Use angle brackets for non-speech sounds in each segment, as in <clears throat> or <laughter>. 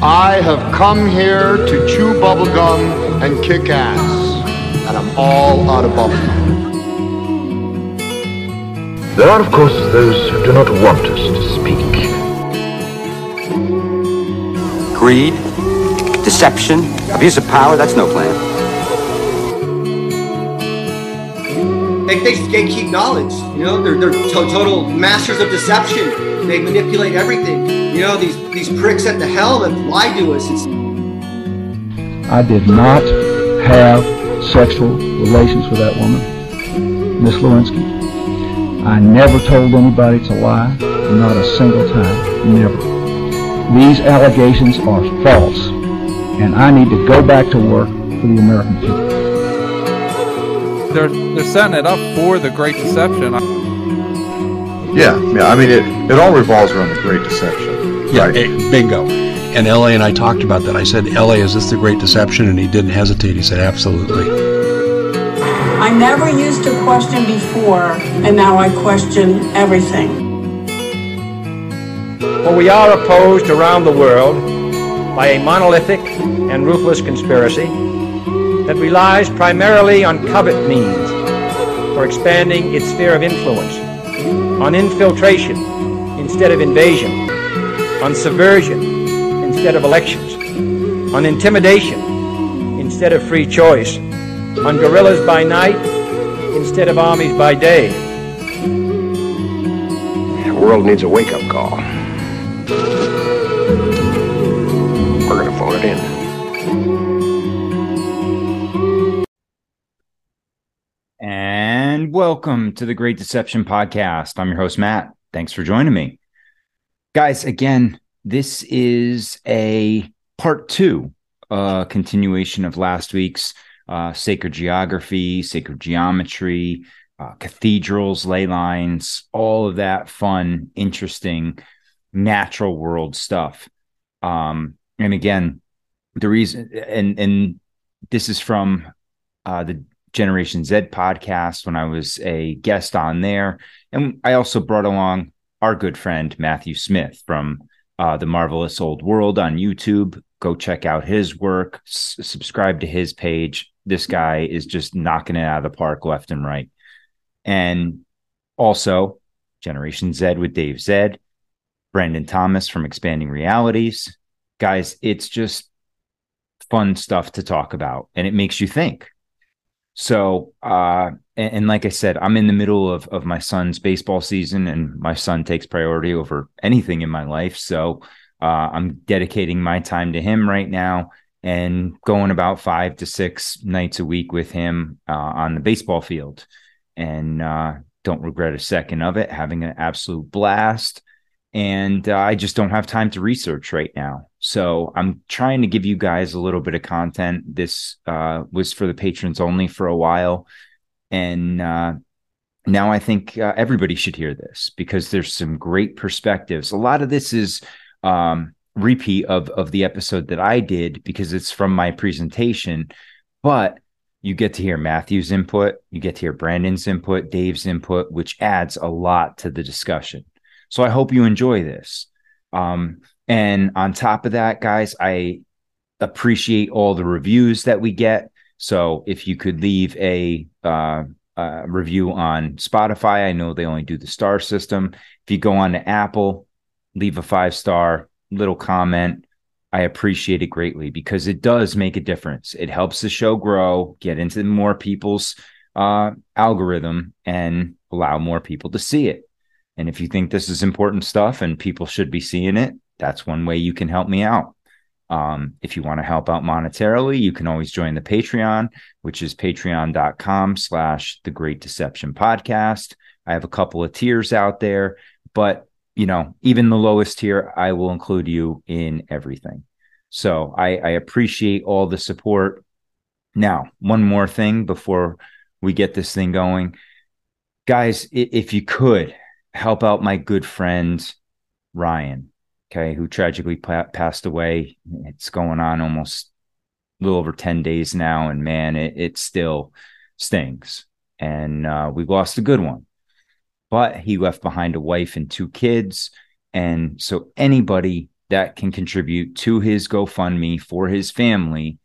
I have come here to chew bubblegum and kick ass, and I'm all out of bubblegum. There are, of course, those who do not want us to speak. Greed, deception, abuse of power, that's no plan. They, they gatekeep knowledge. You know, they're, they're to- total masters of deception. They manipulate everything. You know, these, these pricks at the helm lie to us. It's, I did not have sexual relations with that woman, Miss Lewinsky. I never told anybody to lie, not a single time, never. These allegations are false, and I need to go back to work for the American people. They're they're setting it up for the Great Deception. Yeah, yeah. I mean, it, it all revolves around the Great Deception. Yeah, right? eh, bingo. And LA and I talked about that. I said, LA, is this the Great Deception? And he didn't hesitate. He said, absolutely. I never used to question before, and now I question everything. For we are opposed around the world by a monolithic and ruthless conspiracy that relies primarily on covert means for expanding its sphere of influence, on infiltration instead of invasion, on subversion instead of elections, on intimidation instead of free choice, on guerrillas by night instead of armies by day. The world needs a wake-up call. Welcome to the Great Deception Podcast. I'm your host, Matt. Thanks for joining me. Guys, again, this is a part two, uh, continuation of last week's uh, sacred geography, sacred geometry, uh, cathedrals, ley lines, all of that fun, interesting, natural world stuff. Um, and again, the reason, and and this is from uh, the Generation Zed podcast when I was a guest on there. And I also brought along our good friend Matthew Smith from uh, The Marvelous Old World on YouTube. Go check out his work, S- subscribe to his page. This guy is just knocking it out of the park left and right. And also, Generation Zed with Dave Zed, Brandon Thomas from Expanding Realities. Guys, it's just fun stuff to talk about and it makes you think. So, uh, and, and, like I said, I'm in the middle of of my son's baseball season, and my son takes priority over anything in my life. So, uh, I'm dedicating my time to him right now, and going about five to six nights a week with him uh, on the baseball field, and uh, don't regret a second of it. Having an absolute blast, and uh, I just don't have time to research right now. So I'm trying to give you guys a little bit of content. This uh, was for the patrons only for a while, and uh, now I think uh, everybody should hear this because there's some great perspectives. A lot of this is um, repeat of of the episode that I did because it's from my presentation, but you get to hear Matthew's input, you get to hear Brandon's input, Dave's input, which adds a lot to the discussion. So I hope you enjoy this. Um, and on top of that, guys, I appreciate all the reviews that we get. So if you could leave a uh, review on Spotify, I know they only do the star system. If you go on to Apple, leave a five star little comment. I appreciate it greatly because it does make a difference. It helps the show grow, get into more people's uh, algorithm, and allow more people to see it. And if you think this is important stuff and people should be seeing it, that's one way you can help me out. Um, if you want to help out monetarily, you can always join the Patreon, which is patreon.com slash the great deception podcast. I have a couple of tiers out there, but you know, even the lowest tier, I will include you in everything. So I, I appreciate all the support. Now, one more thing before we get this thing going. Guys, if you could help out my good friend Ryan, okay, who tragically pa- passed away. It's going on almost a little over 10 days now. And man, it, it still stings. And uh, we lost a good one. But he left behind a wife and two kids. And so, anybody that can contribute to his GoFundMe for his family,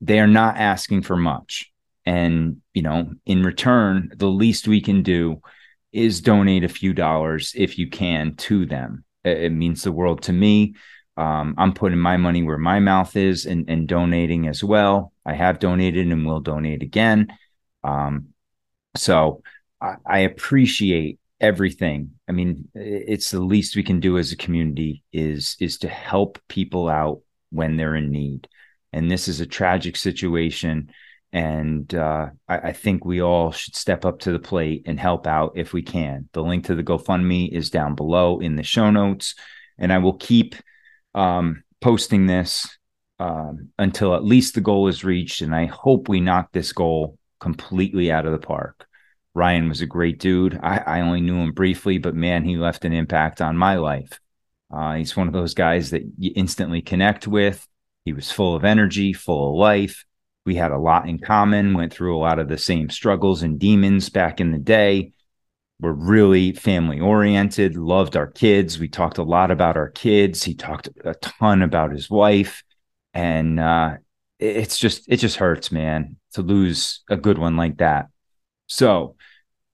they are not asking for much. And, you know, in return, the least we can do is donate a few dollars if you can to them. It, means the world to me. Um, I'm putting my money where my mouth is and, and donating as well. I have donated and will donate again. Um, so I, I appreciate everything. I mean, it's the least we can do as a community is is to help people out when they're in need. And this is a tragic situation. And uh, I, I, think we all should step up to the plate and help out if we can. The link to the GoFundMe is down below in the show notes. And I will keep um, posting this um, until at least the goal is reached. And I hope we knock this goal completely out of the park. Ryan was a great dude. I, I only knew him briefly, but man, he left an impact on my life. Uh, he's one of those guys that you instantly connect with. He was full of energy, full of life. We had a lot in common, went through a lot of the same struggles and demons back in the day. We're really family oriented, loved our kids. We talked a lot about our kids. He talked a ton about his wife. And uh, it's just, it just hurts, man, to lose a good one like that. So,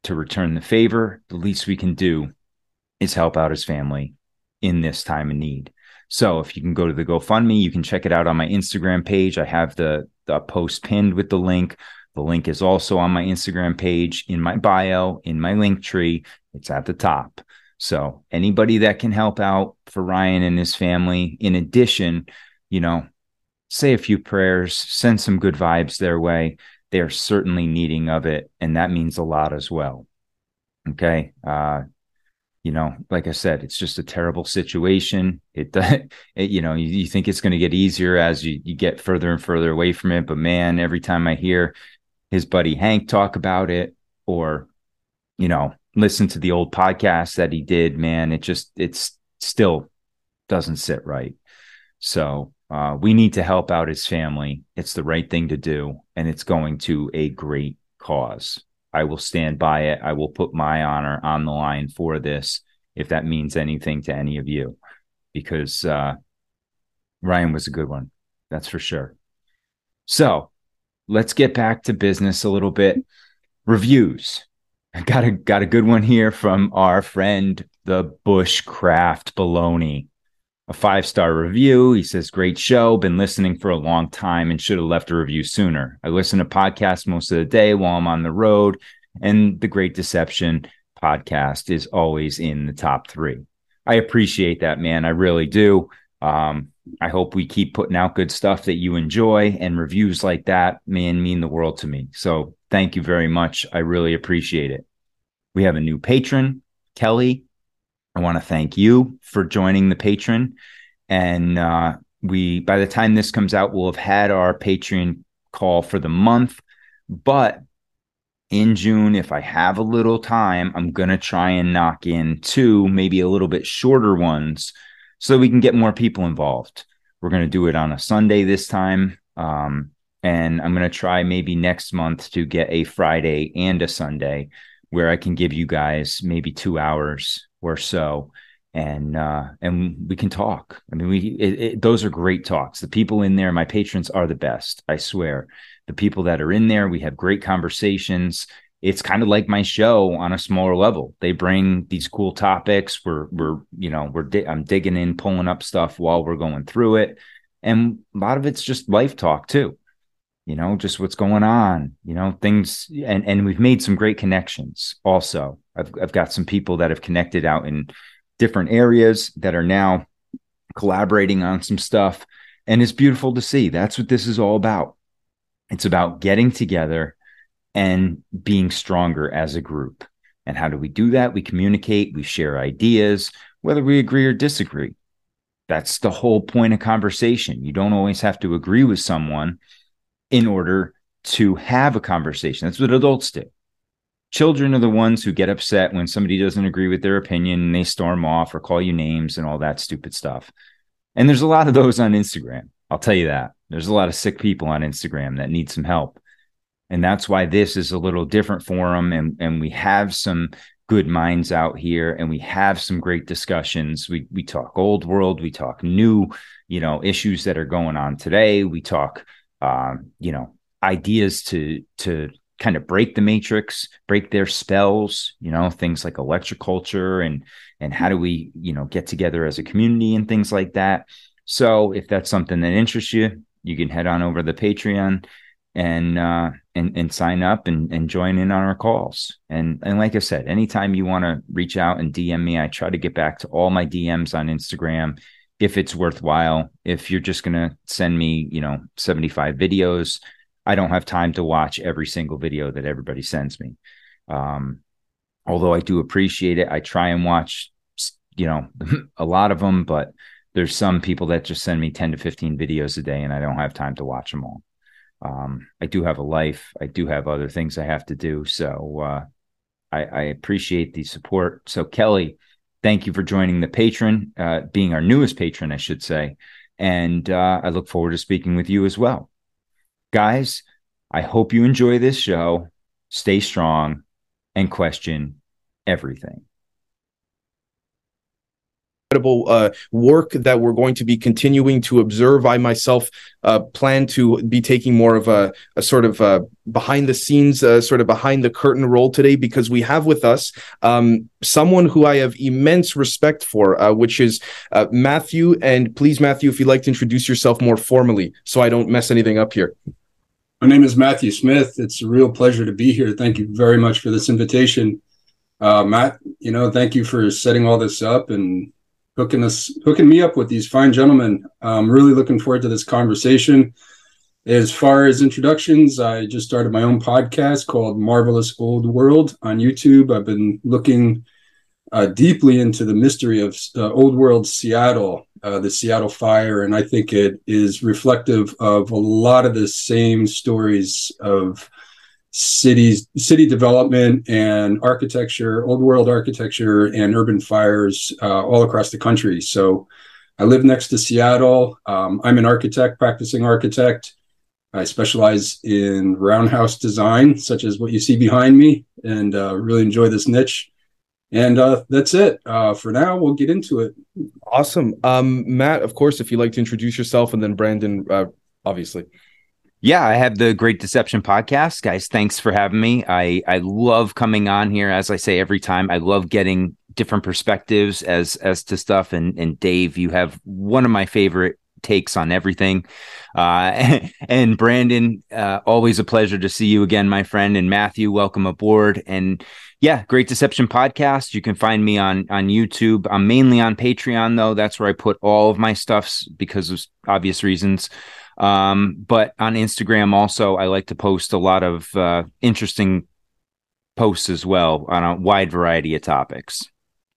to return the favor, the least we can do is help out his family in this time of need. So if you can go to the GoFundMe, you can check it out on my Instagram page. I have the, the post pinned with the link. The link is also on my Instagram page in my bio, in my link tree. It's at the top. So anybody that can help out for Ryan and his family, in addition, you know, say a few prayers, send some good vibes their way they are certainly needing of it. And that means a lot as well. Okay. Uh, you know, like I said, it's just a terrible situation. It, <laughs> it you know, you, you think it's going to get easier as you, you get further and further away from it. But man, every time I hear his buddy Hank talk about it or, you know, listen to the old podcast that he did, man, it just, it's still doesn't sit right. So, uh, we need to help out his family. It's the right thing to do, and it's going to a great cause. I will stand by it. I will put my honor on the line for this if that means anything to any of you, because uh, Ryan was a good one. That's for sure. So let's get back to business a little bit. Reviews. I got a got a good one here from our friend the Bushcraft Baloney a five star review. He says, Great show. Been listening for a long time and should have left a review sooner. I listen to podcasts most of the day while I'm on the road, and the Great Deception podcast is always in the top three. I appreciate that, man. I really do. Um, I hope we keep putting out good stuff that you enjoy, and reviews like that, man, mean the world to me. So thank you very much. I really appreciate it. We have a new patron, Kelly I want to thank you for joining the patron. And uh, we, by the time this comes out, we'll have had our Patreon call for the month. But in June, if I have a little time, I'm going to try and knock in two, maybe a little bit shorter ones so we can get more people involved. We're going to do it on a Sunday this time. Um, and I'm going to try maybe next month to get a Friday and a Sunday where I can give you guys maybe two hours or so. And uh and we can talk. I mean we it, it, those are great talks. The people in there my patrons are the best i swear. The people that are in there we have great conversations. It's kind of like my show on a smaller level. They bring these cool topics. We're we're you know we're di- i'm digging in pulling up stuff while we're going through it. And a lot of it's just life talk too you know just what's going on you know things and and we've made some great connections also. I've, I've got some people that have connected out in different areas that are now collaborating on some stuff and it's beautiful to see. That's what this is all about. It's about getting together and being stronger as a group. And how do we do that? We communicate we share ideas whether we agree or disagree. That's the whole point of conversation. You don't always have to agree with someone in order to have a conversation. That's what adults do. Children are the ones who get upset when somebody doesn't agree with their opinion and they storm off or call you names and all that stupid stuff. And there's a lot of those on Instagram. I'll tell you that. There's a lot of sick people on Instagram that need some help. And that's why this is a little different for them. And, and we have some good minds out here and we have some great discussions. We we talk old world, we talk new, you know, issues that are going on today. We talk um, you know, ideas to to kind of break the matrix, break their spells, you know, things like electroculture and and how do we, you know, get together as a community and things like that. So if that's something that interests you, you can head on over to the Patreon and uh and and sign up and and join in on our calls. And and like I said, anytime you want to reach out and DM me, I try to get back to all my DMs on Instagram if it's worthwhile. If you're just gonna send me, you know, 75 videos, I don't have time to watch every single video that everybody sends me. Um, although I do appreciate it, I try and watch, you know, <laughs> a lot of them, but there's some people that just send me 10 to 15 videos a day and I don't have time to watch them all. Um, I do have a life. I do have other things I have to do. So, uh, I, I, appreciate the support. So, Kelly, thank you for joining the patron, uh, being our newest patron, I should say. And uh, I look forward to speaking with you as well. Guys, I hope you enjoy this show. Stay strong and question everything incredible uh, work that we're going to be continuing to observe. I myself uh, plan to be taking more of a, a sort of a behind the scenes, uh, sort of behind the curtain role today because we have with us um, someone who I have immense respect for, uh, which is uh, Matthew. And please, Matthew, if you'd like to introduce yourself more formally so I don't mess anything up here. My name is Matthew Smith. It's a real pleasure to be here. Thank you very much for this invitation. Uh, Matt, you know, thank you for setting all this up and hooking us hooking me up with these fine gentlemen. I'm really looking forward to this conversation. As far as introductions, I just started my own podcast called Marvelous Old World on YouTube. I've been looking uh, deeply into the mystery of uh, Old World Seattle, uh, the Seattle fire, and I think it is reflective of a lot of the same stories of cities, city development and architecture, old world architecture and urban fires uh, all across the country. So I live next to Seattle. Um, I'm an architect, practicing architect. I specialize in roundhouse design, such as what you see behind me, and uh, really enjoy this niche. And uh, that's it uh, for now. We'll get into it. Awesome, um, Matt. Of course, if you'd like to introduce yourself, and then Brandon, uh, obviously. Yeah, I have the Great Deception podcast, guys. Thanks for having me. I I love coming on here. As I say every time, I love getting different perspectives as as to stuff. And and Dave, you have one of my favorite takes on everything. Uh, <laughs> and Brandon, uh, always a pleasure to see you again, my friend. And Matthew, welcome aboard. And yeah, Great Deception podcast. You can find me on on YouTube. I'm mainly on Patreon though. That's where I put all of my stuffs because of obvious reasons. Um, but on Instagram, also, I like to post a lot of uh, interesting posts as well on a wide variety of topics.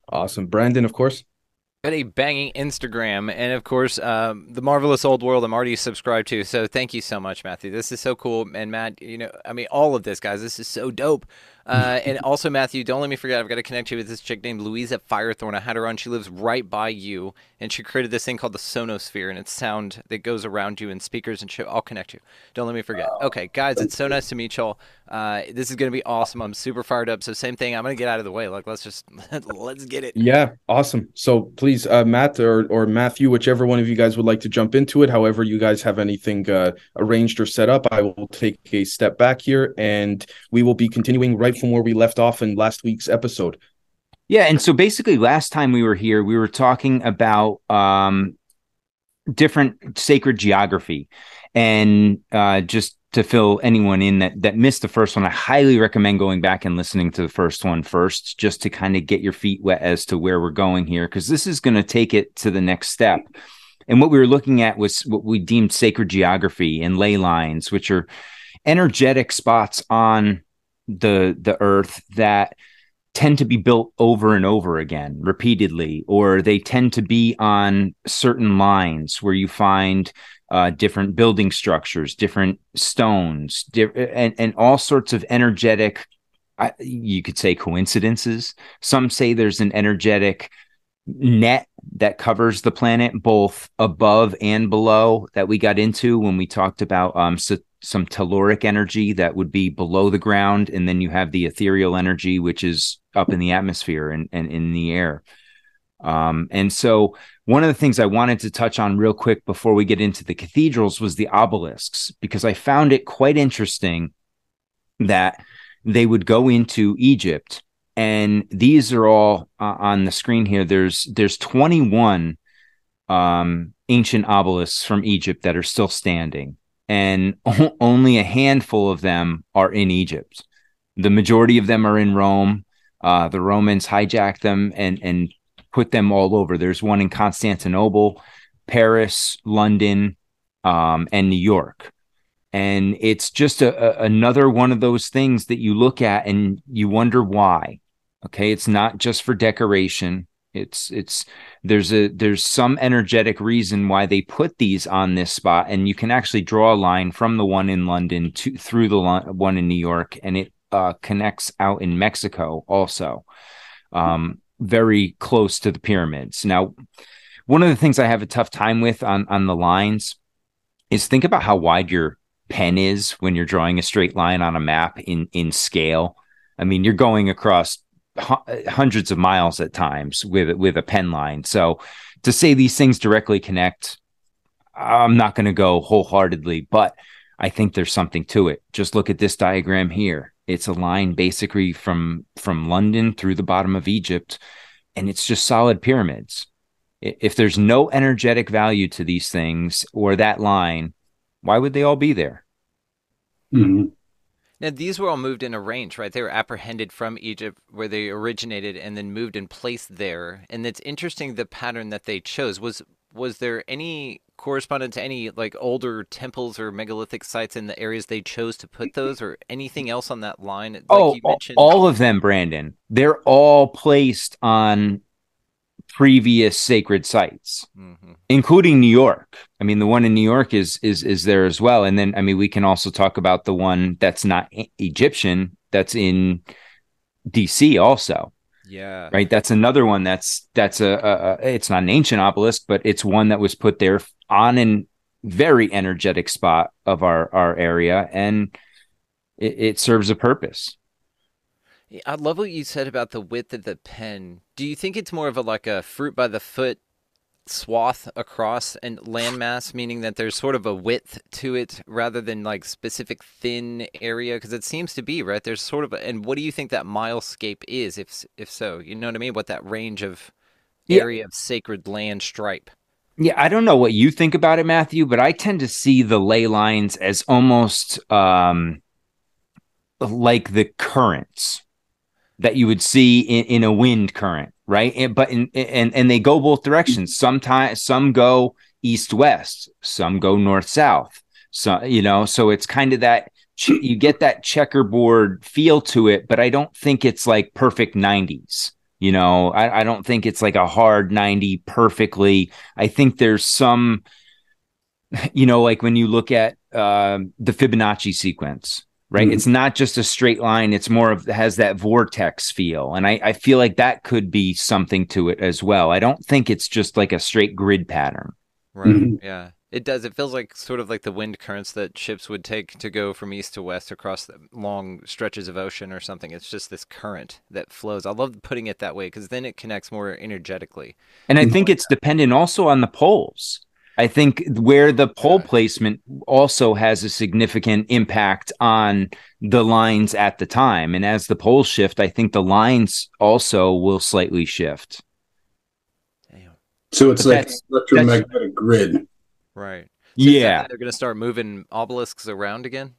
Awesome. Brandon, of course. Got a banging Instagram, and of course, um, the marvelous old world. I'm already subscribed to, so thank you so much, Matthew. This is so cool, and Matt. You know, I mean, all of this, guys. This is so dope. Uh, and also, Matthew, don't let me forget, I've got to connect you with this chick named Louisa Firethorn. I had her on. She lives right by you, and she created this thing called the Sonosphere, and it's sound that goes around you in speakers and shit. I'll connect you. Don't let me forget. Okay, guys, it's so nice to meet y'all. Uh, this is going to be awesome. I'm super fired up. So, same thing. I'm going to get out of the way. Like, let's just <laughs> let's get it. Yeah, awesome. So, please, uh, Matt or or Matthew, whichever one of you guys would like to jump into it. However, you guys have anything uh, arranged or set up, I will take a step back here, and we will be continuing right from where we left off in last week's episode. Yeah, and so basically, last time we were here, we were talking about um, different sacred geography, and uh, just to fill anyone in that that missed the first one, I highly recommend going back and listening to the first one first, just to kind of get your feet wet as to where we're going here, because this is going to take it to the next step. And what we were looking at was what we deemed sacred geography and ley lines, which are energetic spots on the the earth that tend to be built over and over again repeatedly or they tend to be on certain lines where you find uh, different building structures different stones di- and, and all sorts of energetic you could say coincidences. Some say there's an energetic net that covers the planet both above and below that we got into when we talked about um, so some telluric energy that would be below the ground and then you have the ethereal energy which is up in the atmosphere and, and in the air. Um, and so one of the things I wanted to touch on real quick before we get into the cathedrals was the obelisks, because I found it quite interesting that they would go into Egypt. And these are all uh, on the screen here. There's there's 21 um, ancient obelisks from Egypt that are still standing, and o- <laughs> only a handful of them are in Egypt. The majority of them are in Rome. Uh, the Romans hijacked them and and put them all over. There's one in Constantinople, Paris, London, um, and New York. And it's just a, a, another one of those things that you look at and you wonder why. Okay, it's not just for decoration. It's it's there's a there's some energetic reason why they put these on this spot, and you can actually draw a line from the one in London to through the one in New York, and it uh, connects out in Mexico also. Um, very close to the pyramids. Now, one of the things I have a tough time with on on the lines is think about how wide your pen is when you're drawing a straight line on a map in in scale. I mean, you're going across hundreds of miles at times with with a pen line. So to say these things directly connect, I'm not going to go wholeheartedly, but I think there's something to it. Just look at this diagram here. It's a line basically from from London through the bottom of Egypt, and it's just solid pyramids. If there's no energetic value to these things or that line, why would they all be there? Mm-hmm. Now, these were all moved in a range, right? They were apprehended from Egypt, where they originated, and then moved and placed there. And it's interesting the pattern that they chose. Was was there any correspondent to any like older temples or megalithic sites in the areas they chose to put those, or anything else on that line? Like oh, all of them, Brandon. They're all placed on previous sacred sites, mm-hmm. including New York. I mean, the one in New York is is is there as well. And then, I mean, we can also talk about the one that's not Egyptian that's in D.C. also. Yeah. Right. That's another one. That's that's a, a, a it's not an ancient obelisk, but it's one that was put there on an very energetic spot of our our area, and it, it serves a purpose. I love what you said about the width of the pen. Do you think it's more of a like a fruit by the foot swath across and landmass, meaning that there's sort of a width to it rather than like specific thin area? Because it seems to be right. There's sort of a, and what do you think that milescape is, if if so? You know what I mean? What that range of area yeah. of sacred land stripe? Yeah, I don't know what you think about it, Matthew, but I tend to see the ley lines as almost um, like the currents that you would see in, in a wind current, right? And, but in and and they go both directions. Sometimes some go east west, some go north south. So you know, so it's kind of that you get that checkerboard feel to it, but I don't think it's like perfect 90s. You know, I, I don't think it's like a hard 90 perfectly. I think there's some, you know, like when you look at uh, the Fibonacci sequence, right? Mm-hmm. It's not just a straight line. It's more of has that vortex feel. And I, I feel like that could be something to it as well. I don't think it's just like a straight grid pattern. Right. Mm-hmm. Yeah. It does. It feels like sort of like the wind currents that ships would take to go from east to west across long stretches of ocean or something. It's just this current that flows. I love putting it that way because then it connects more energetically. And I think it's dependent also on the poles. I think where the pole placement also has a significant impact on the lines at the time. And as the poles shift, I think the lines also will slightly shift. Damn. So it's but like that's, electromagnetic that's, grid. Right. So yeah. They're going to start moving obelisks around again?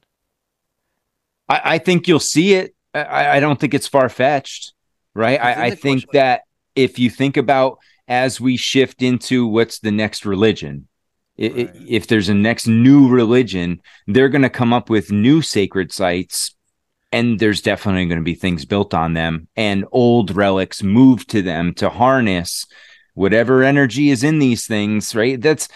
I, I think you'll see it. I, I don't think it's far fetched, right? I, I think that if you think about as we shift into what's the next religion, right. if there's a next new religion, they're going to come up with new sacred sites and there's definitely going to be things built on them and old relics moved to them to harness whatever energy is in these things right? That's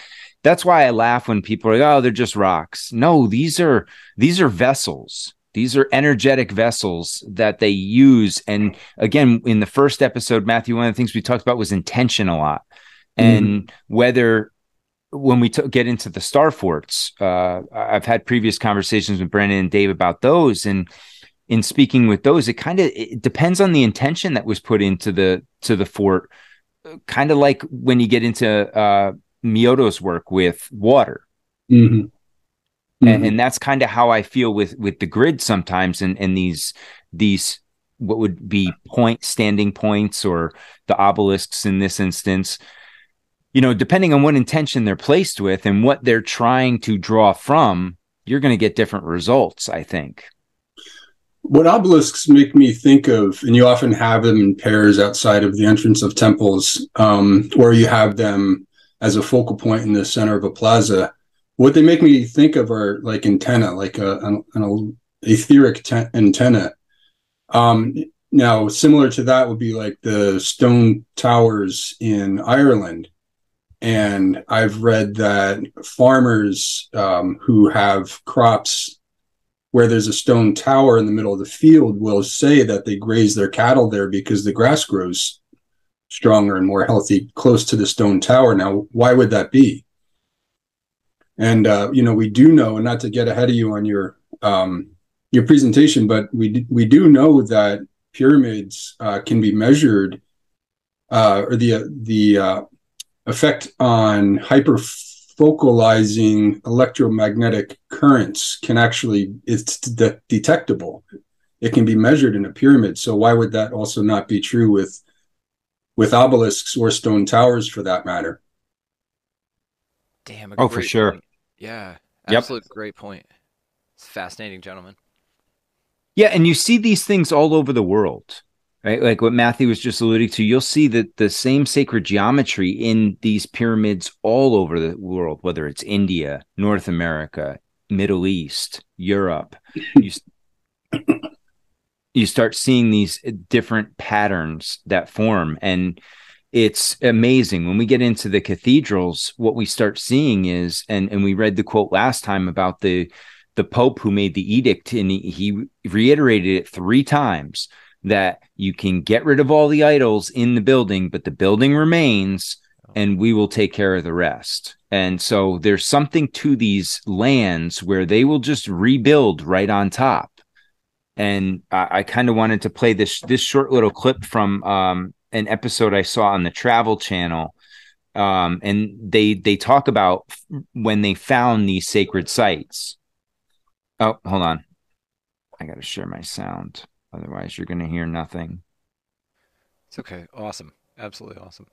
that's why i laugh when people are like oh they're just rocks. No these are these are vessels these are energetic vessels that they use and again in the first episode matthew one of the things we talked about was intention a lot and mm. whether when we t- get into the star forts, uh, I've had previous conversations with Brandon and Dave about those, and in speaking with those, it kind of depends on the intention that was put into the to the fort. Kind of like when you get into uh, Emoto's work with water, Mm-hmm. And, and that's kind of how I feel with with the grid sometimes, and and these these what would be point standing points or the obelisks in this instance. You know, depending on what intention they're placed with and what they're trying to draw from, you're going to get different results. I think. What obelisks make me think of, and you often have them in pairs outside of the entrance of temples, um, or you have them as a focal point in the center of a plaza. What they make me think of are like antenna, like a, an, an etheric te- antenna. Um, now, similar to that would be like the stone towers in Ireland. And I've read that farmers um, who have crops where there's a stone tower in the middle of the field will say that they graze their cattle there because the grass grows stronger and more healthy close to the stone tower. Now, why would that be? And uh, you know, we do know, and not to get ahead of you on your um, your presentation, but we we do know that pyramids uh, can be measured, uh, or the the uh, effect on hyperfocalizing electromagnetic currents can actually it's de- detectable. It can be measured in a pyramid. So why would that also not be true with with obelisks or stone towers, for that matter? Damn. Oh, for sure. point. Yeah. Yep. Absolute great point. It's fascinating, gentlemen. Yeah, and you see these things all over the world, right? Like what Matthew was just alluding to. You'll see that the same sacred geometry in these pyramids all over the world, whether it's India, North America, Middle East, Europe. <laughs> You, you start seeing these different patterns that form, and it's amazing when we get into the cathedrals. What we start seeing is, and and we read the quote last time about the the Pope who made the edict, and he, he reiterated it three times that you can get rid of all the idols in the building, but the building remains, and we will take care of the rest. And so there's something to these lands where they will just rebuild right on top. And I, I kind of wanted to play this this short little clip from um, an episode I saw on the Travel Channel um, and they they talk about when they found these sacred sites. Oh, hold on, I got to share my sound, otherwise you're going to hear nothing. It's okay. Awesome. Absolutely awesome.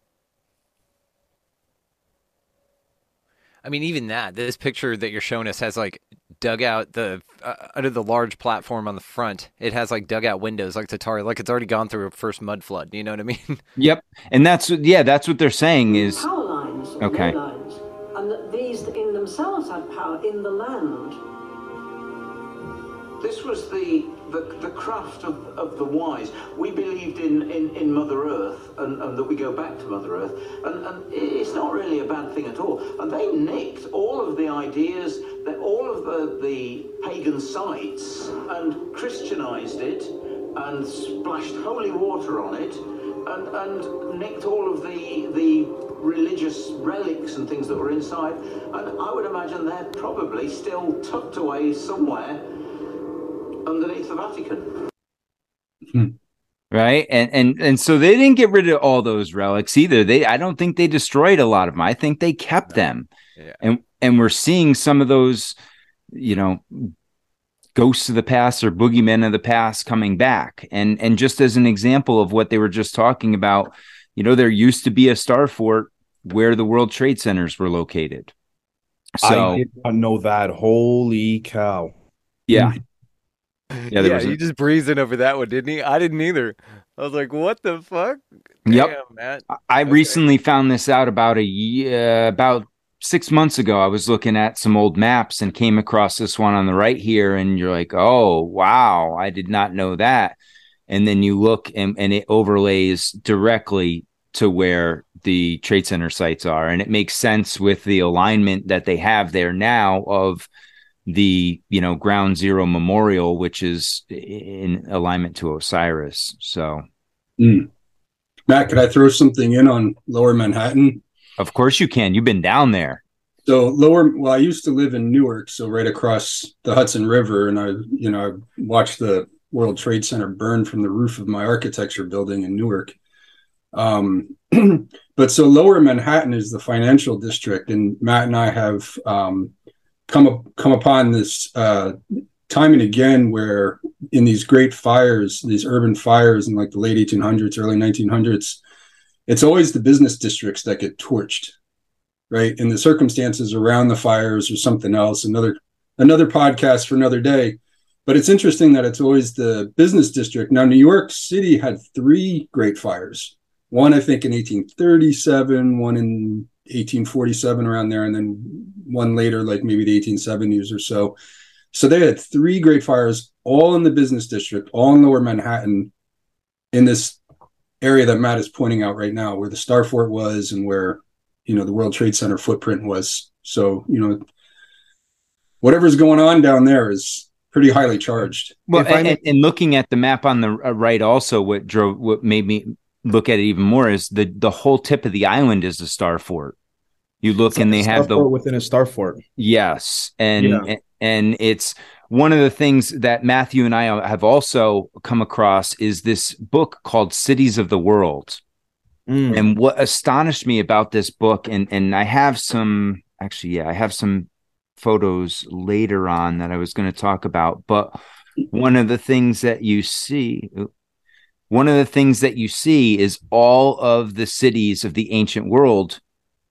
I mean, even that, this picture that you're showing us has like dug out the uh, under the large platform on the front. It has like dugout windows, like Tatari, like it's already gone through a first mud flood. You know what I mean? <laughs> Yep, and that's yeah, that's what they're saying is power lines, okay. lines, and that these in themselves had power in the land. This was the, the, the craft of, of the wise. We believed in, in, in Mother Earth and, and that we go back to Mother Earth. And, and it's not really a bad thing at all. And they nicked all of the ideas, that all of the, the pagan sites and Christianized it and splashed holy water on it and, and nicked all of the, the religious relics and things that were inside. And I would imagine they're probably still tucked away somewhere underneath the Vatican. Hmm. right? And and and so they didn't get rid of all those relics either. They i don't think they destroyed a lot of them i think they kept them. Yeah. and and we're seeing some of those you know ghosts of the past or boogeymen of the past coming back. And and just as an example of what they were just talking about you know there used to be a star fort where the world trade centers were located. So I did not know that. Holy cow. yeah hmm. Yeah, there was a- he just breezed in over that one, didn't he? I didn't either. I was like, what the fuck? Yep. Matt. I recently found this out about a year, uh, about six months ago. I was looking at some old maps and came across this one on the right here, and you're like, "Oh, wow! I did not know that." And then you look, and, and it overlays directly to where the trade center sites are, and it makes sense with the alignment that they have there now of the you know ground zero memorial which is in alignment to osiris so Mm. Matt, could I throw something in on Lower Manhattan? Of course you can. You've been down there. So lower, well, I used to live in Newark, so right across the Hudson River, and I, you know, I watched the World Trade Center burn from the roof of my architecture building in Newark. Um, <clears throat> but so Lower Manhattan is the financial district, and Matt and I have um, come up, come upon this uh, time and again where in these great fires, these urban fires in like the late 1800s, early 1900s, it's always the business districts that get torched, right? And the circumstances around the fires or something else. Another another podcast for another day. But it's interesting that it's always the business district. Now, New York City had three great fires. One, I think, in 1837, one in 1847, around there, and then one later, like maybe the 1870s or so. So they had three great fires, all in the business district, all in lower Manhattan, in this area that Matt is pointing out right now, where the Star Fort was and where, you know, the World Trade Center footprint was. So, you know, whatever's going on down there is pretty highly charged. Well, and, and, and, looking at the map on the uh, right, also what drove what made me look at it even more is the the whole tip of the island is a star fort. You look it's and they have the within a star fort. Yes, and yeah. and it's one of the things that Matthew and I have also come across is this book called Cities of the World. Mm. And what astonished me about this book, and and I have some actually, yeah, I have some photos later on that I was going to talk about. But one of the things that you see, one of the things that you see is all of the cities of the ancient world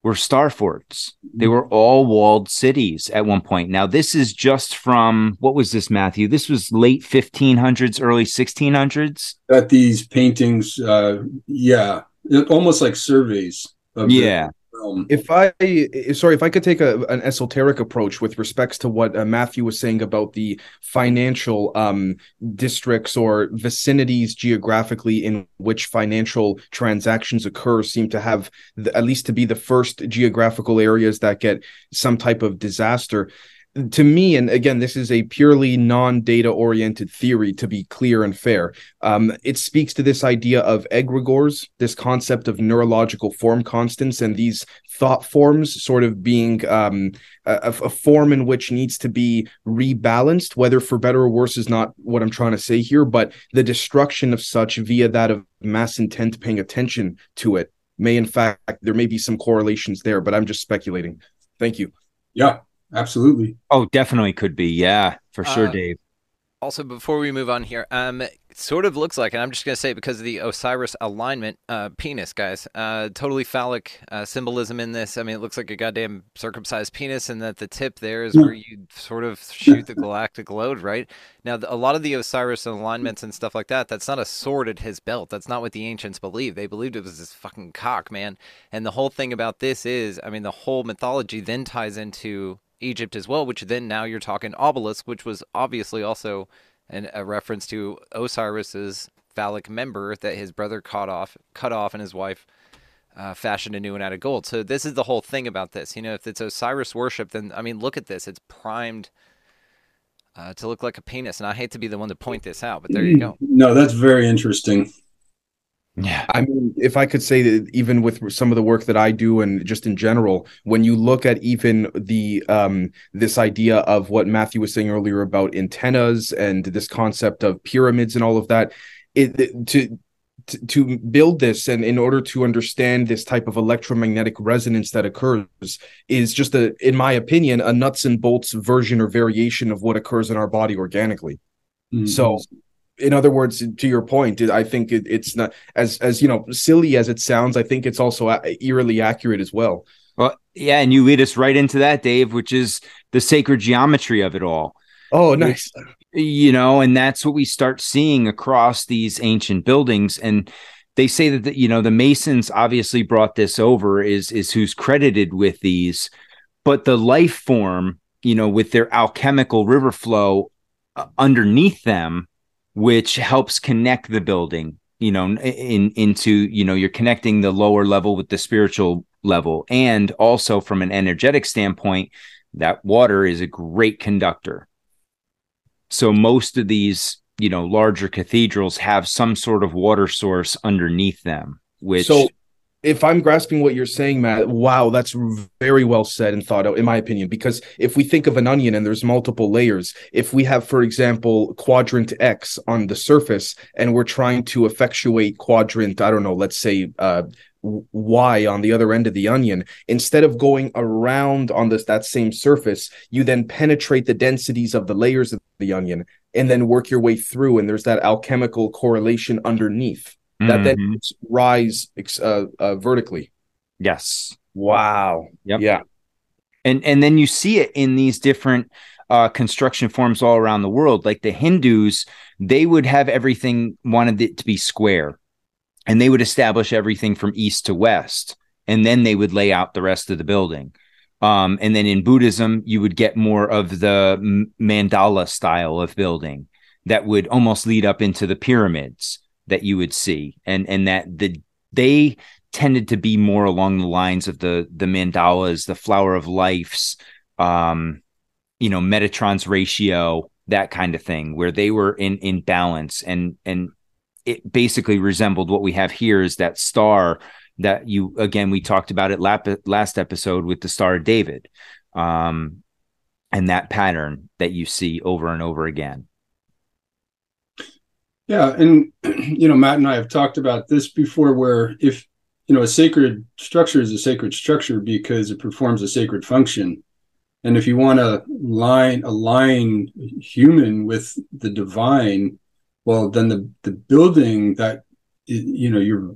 were star forts. They were all walled cities at one point. Now, this is just from what was this, Matthew? This was late 1500s, early 1600s. That these paintings, uh, yeah, almost like surveys. yeah. The, um, if I sorry, if I could take a, an esoteric approach with respects to what uh, Matthew was saying about the financial um, districts or vicinities geographically in which financial transactions occur, seem to have the, at least to be the first geographical areas that get some type of disaster to me, and again, this is a purely non data oriented theory to be clear and fair. Um, it speaks to this idea of egregores, this concept of neurological form constants, and these thought forms sort of being um, a, a, form in which needs to be rebalanced, whether for better or worse is not what I'm trying to say here, but the destruction of such via that of mass intent paying attention to it may, in fact, there may be some correlations there, but I'm just speculating. Thank you. Yeah, absolutely. Oh, definitely could be. Yeah, for sure, uh, Dave. Also, before we move on here, um, sort of looks like, and I'm just gonna say it because of the Osiris alignment, uh, penis, guys, uh, totally phallic uh, symbolism in this. I mean, it looks like a goddamn circumcised penis, and that the tip there is where you sort of shoot the galactic load, right? Now, a lot of the Osiris alignments and stuff like that, that's not a sword at his belt. That's not what the ancients believed. They believed it was this fucking cock, man. And the whole thing about this is, I mean, the whole mythology then ties into Egypt as well, which then now you're talking obelisk, which was obviously also an, a reference to Osiris's phallic member that his brother cut off, cut off, and his wife uh, fashioned a new one out of gold. So this is the whole thing about this. You know, if it's Osiris worship, then I mean, look at this; it's primed. Uh, to look like a penis, and I hate to be the one to point this out, but there you go. No, that's very interesting. Yeah. I mean, if I could say that even with some of the work that I do and just in general, when you look at even the um this idea of what Matthew was saying earlier about antennas and this concept of pyramids and all of that, it, it to to build this and in order to understand this type of electromagnetic resonance that occurs is just a in my opinion a nuts and bolts version or variation of what occurs in our body organically mm-hmm. so in other words to your point i think it, it's not as as you know silly as it sounds i think it's also eerily accurate as well. Well yeah and you lead us right into that dave which is the sacred geometry of it all. Oh nice. you know and that's what we start seeing across these ancient buildings. And they say that the, you know the masons obviously brought this over is is who's credited with these. But the life form you know with their alchemical river flow uh, underneath them which helps connect the building you know in into you know you're connecting the lower level with the spiritual level. And also from an energetic standpoint that water is a great conductor. So most of these you know larger cathedrals have some sort of water source underneath them which so if I'm grasping what you're saying, Matt, wow, that's very well said and thought out, in my opinion. Because if we think of an onion and there's multiple layers, if we have, for example, quadrant X on the surface and we're trying to effectuate quadrant, I don't know, let's say uh, Y on the other end of the onion, instead of going around on this that same surface, you then penetrate the densities of the layers of the onion and then work your way through. And there's that alchemical correlation underneath that then Mm-hmm. rise uh, uh, vertically. Yes. Wow. Yep. Yeah. And and then you see it in these different uh, construction forms all around the world. Like the Hindus, they would have everything wanted it to be square, and they would establish everything from east to west, and then they would lay out the rest of the building. Um, and then in Buddhism, you would get more of the mandala style of building that would almost lead up into the pyramids that you would see, and and that the they tended to be more along the lines of the the mandalas, the flower of life's, um, you know, Metatron's ratio, that kind of thing, where they were in in balance and and it basically resembled what we have here is that star that you again we talked about it lap, last episode with the star of David, um, and that pattern that you see over and over again. Yeah, and <clears throat> you know, Matt and I have talked about this before where if you know, a sacred structure is a sacred structure because it performs a sacred function. And if you want to line align human with the divine, well, then the the building that you know you're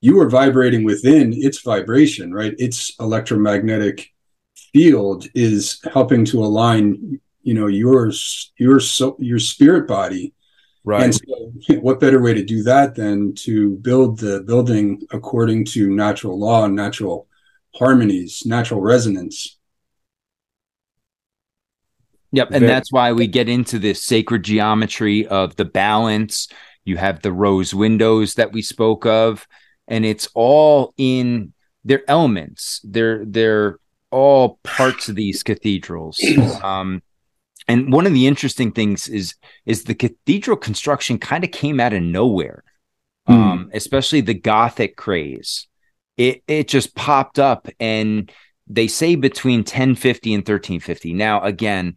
you are vibrating within its vibration, right? Its electromagnetic field is helping to align, you know, your your so your spirit body Right. and so, what better way to do that than to build the building according to natural law and natural harmonies, natural resonance? Yep. And that's why we get into this sacred geometry of the balance. You have the rose windows that we spoke of, and it's all in their elements. They're they're all parts of these cathedrals. <clears throat> Um, and one of the interesting things is is the cathedral construction kind of came out of nowhere. Um, especially the Gothic craze. It it just popped up and they say between 1050 and 1350. Now, again,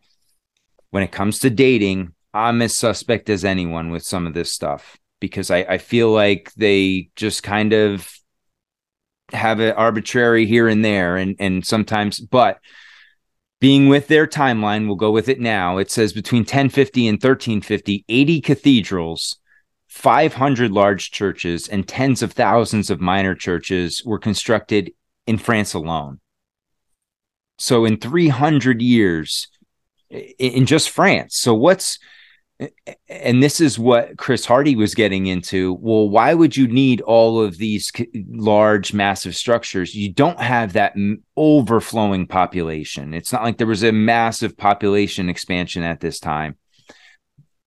when it comes to dating, I'm as suspect as anyone with some of this stuff because I, I feel like they just kind of have it arbitrary here and there and and sometimes but being with their timeline we'll go with it now it says between 1050 and 1350 80 cathedrals 500 large churches and tens of thousands of minor churches were constructed in France alone so in 300 years in just France. So what's and this is what Chris Hardy was getting into. Well, why would you need all of these large, massive structures? You don't have that overflowing population. It's not like there was a massive population expansion at this time.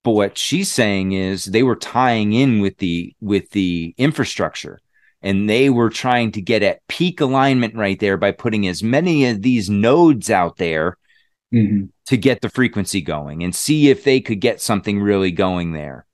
But what she's saying is they were tying in with the with the infrastructure and they were trying to get at peak alignment right there by putting as many of these nodes out there to get the frequency going and see if they could get something really going there.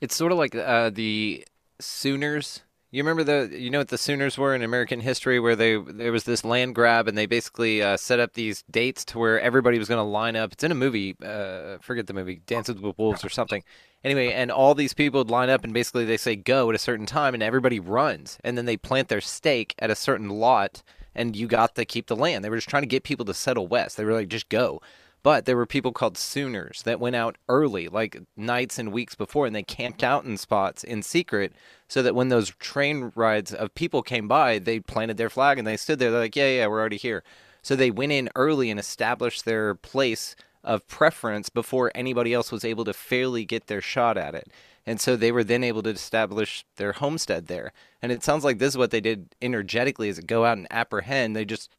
It's sort of like uh, the Sooners. You remember the you know what the Sooners were in American history, where they there was this land grab and they basically uh, set up these dates to where everybody was going to line up. It's in a movie. Uh, forget the movie, Dances with Wolves or something. Anyway, and all these people would line up and basically they say go at a certain time and everybody runs and then they plant their stake at a certain lot and you got to keep the land. They were just trying to get people to settle west. They were like just go. But there were people called Sooners that went out early, like nights and weeks before, and they camped out in spots in secret so that when those train rides of people came by, they planted their flag and they stood there. They're like, yeah, yeah, we're already here. So they went in early and established their place of preference before anybody else was able to fairly get their shot at it. And so they were then able to establish their homestead there. And it sounds like this is what they did energetically is go out and apprehend. They just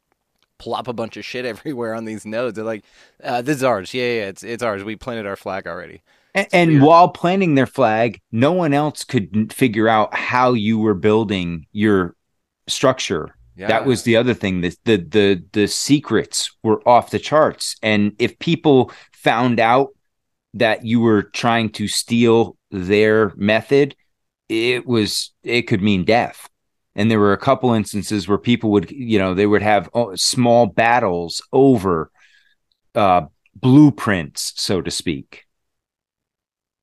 plop a bunch of shit <laughs> everywhere on these nodes. They're like, uh, this is ours. Yeah, yeah, it's, it's ours. We planted our flag already. And, and while planting their flag, no one else could figure out how you were building your structure. Yeah. That was the other thing. The, the the the secrets were off the charts. And if people found out that you were trying to steal their method, it was it could mean death. and there were a couple instances where people would you know they would have oh, small battles over uh blueprints so to speak.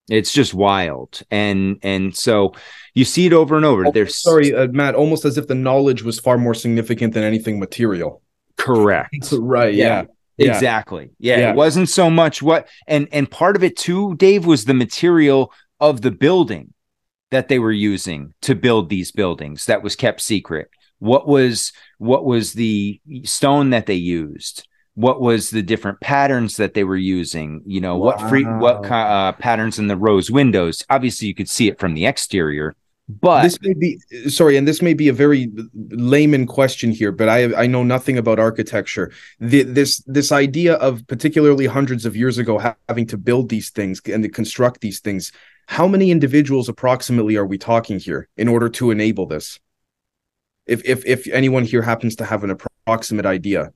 It's just wild. And and so you see it over and over. There's sorry uh, matt almost as if the knowledge was far more significant than anything material. Correct. <laughs> Right yeah, yeah. exactly. Yeah, yeah, it wasn't so much what and and part of it too dave was the material of the building that they were using to build these buildings that was kept secret? What was what was the stone that they used? What was the different patterns that they were using? You know wow. what free what uh, patterns in the rose windows? Obviously you could see it from the exterior but this may be sorry and this may be a very layman question here but i i know nothing about architecture. The, this this idea of particularly hundreds of years ago having to build these things and to construct these things how many individuals approximately are we talking here in order to enable this if if if anyone here happens to have an approximate idea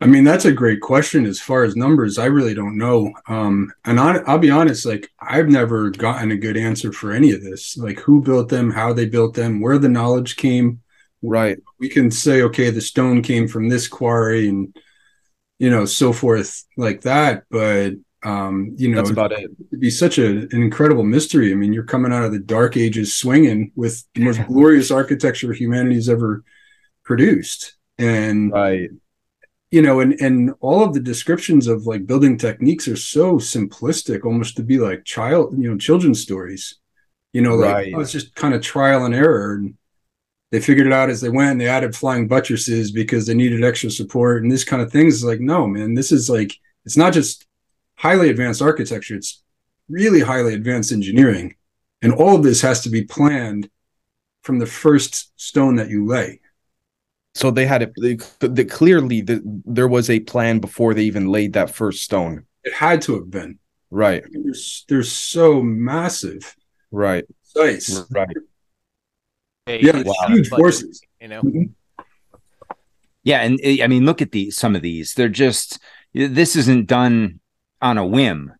I mean, that's a great question. As far as numbers, I really don't know. Um, and I, I'll be honest, like I've never gotten a good answer for any of this. Like who built them, how they built them, where the knowledge came. Right. We can say, okay, the stone came from this quarry, and you know, so forth like that. But um, you know, that's about it. It'd be such a, an incredible mystery. I mean, you're coming out of the dark ages swinging with the most <laughs> glorious architecture humanity's ever produced, and right you know and and all of the descriptions of like building techniques are so simplistic almost to be like child you know children's stories you know like right. oh, it's just kind of trial and error and they figured it out as they went and they added flying buttresses because they needed extra support and this kind of things like no man this is like it's not just highly advanced architecture. It's really highly advanced engineering. And all of this has to be planned from the first stone that you lay. So they had it the, clearly the, there was a plan before they even laid that first stone. It had to have been. Right. I mean, they're, they're so massive right. size right. Yeah wow. huge forces. you know? Mm-hmm. yeah and i mean look at these some of these. They're just this isn't done on a whim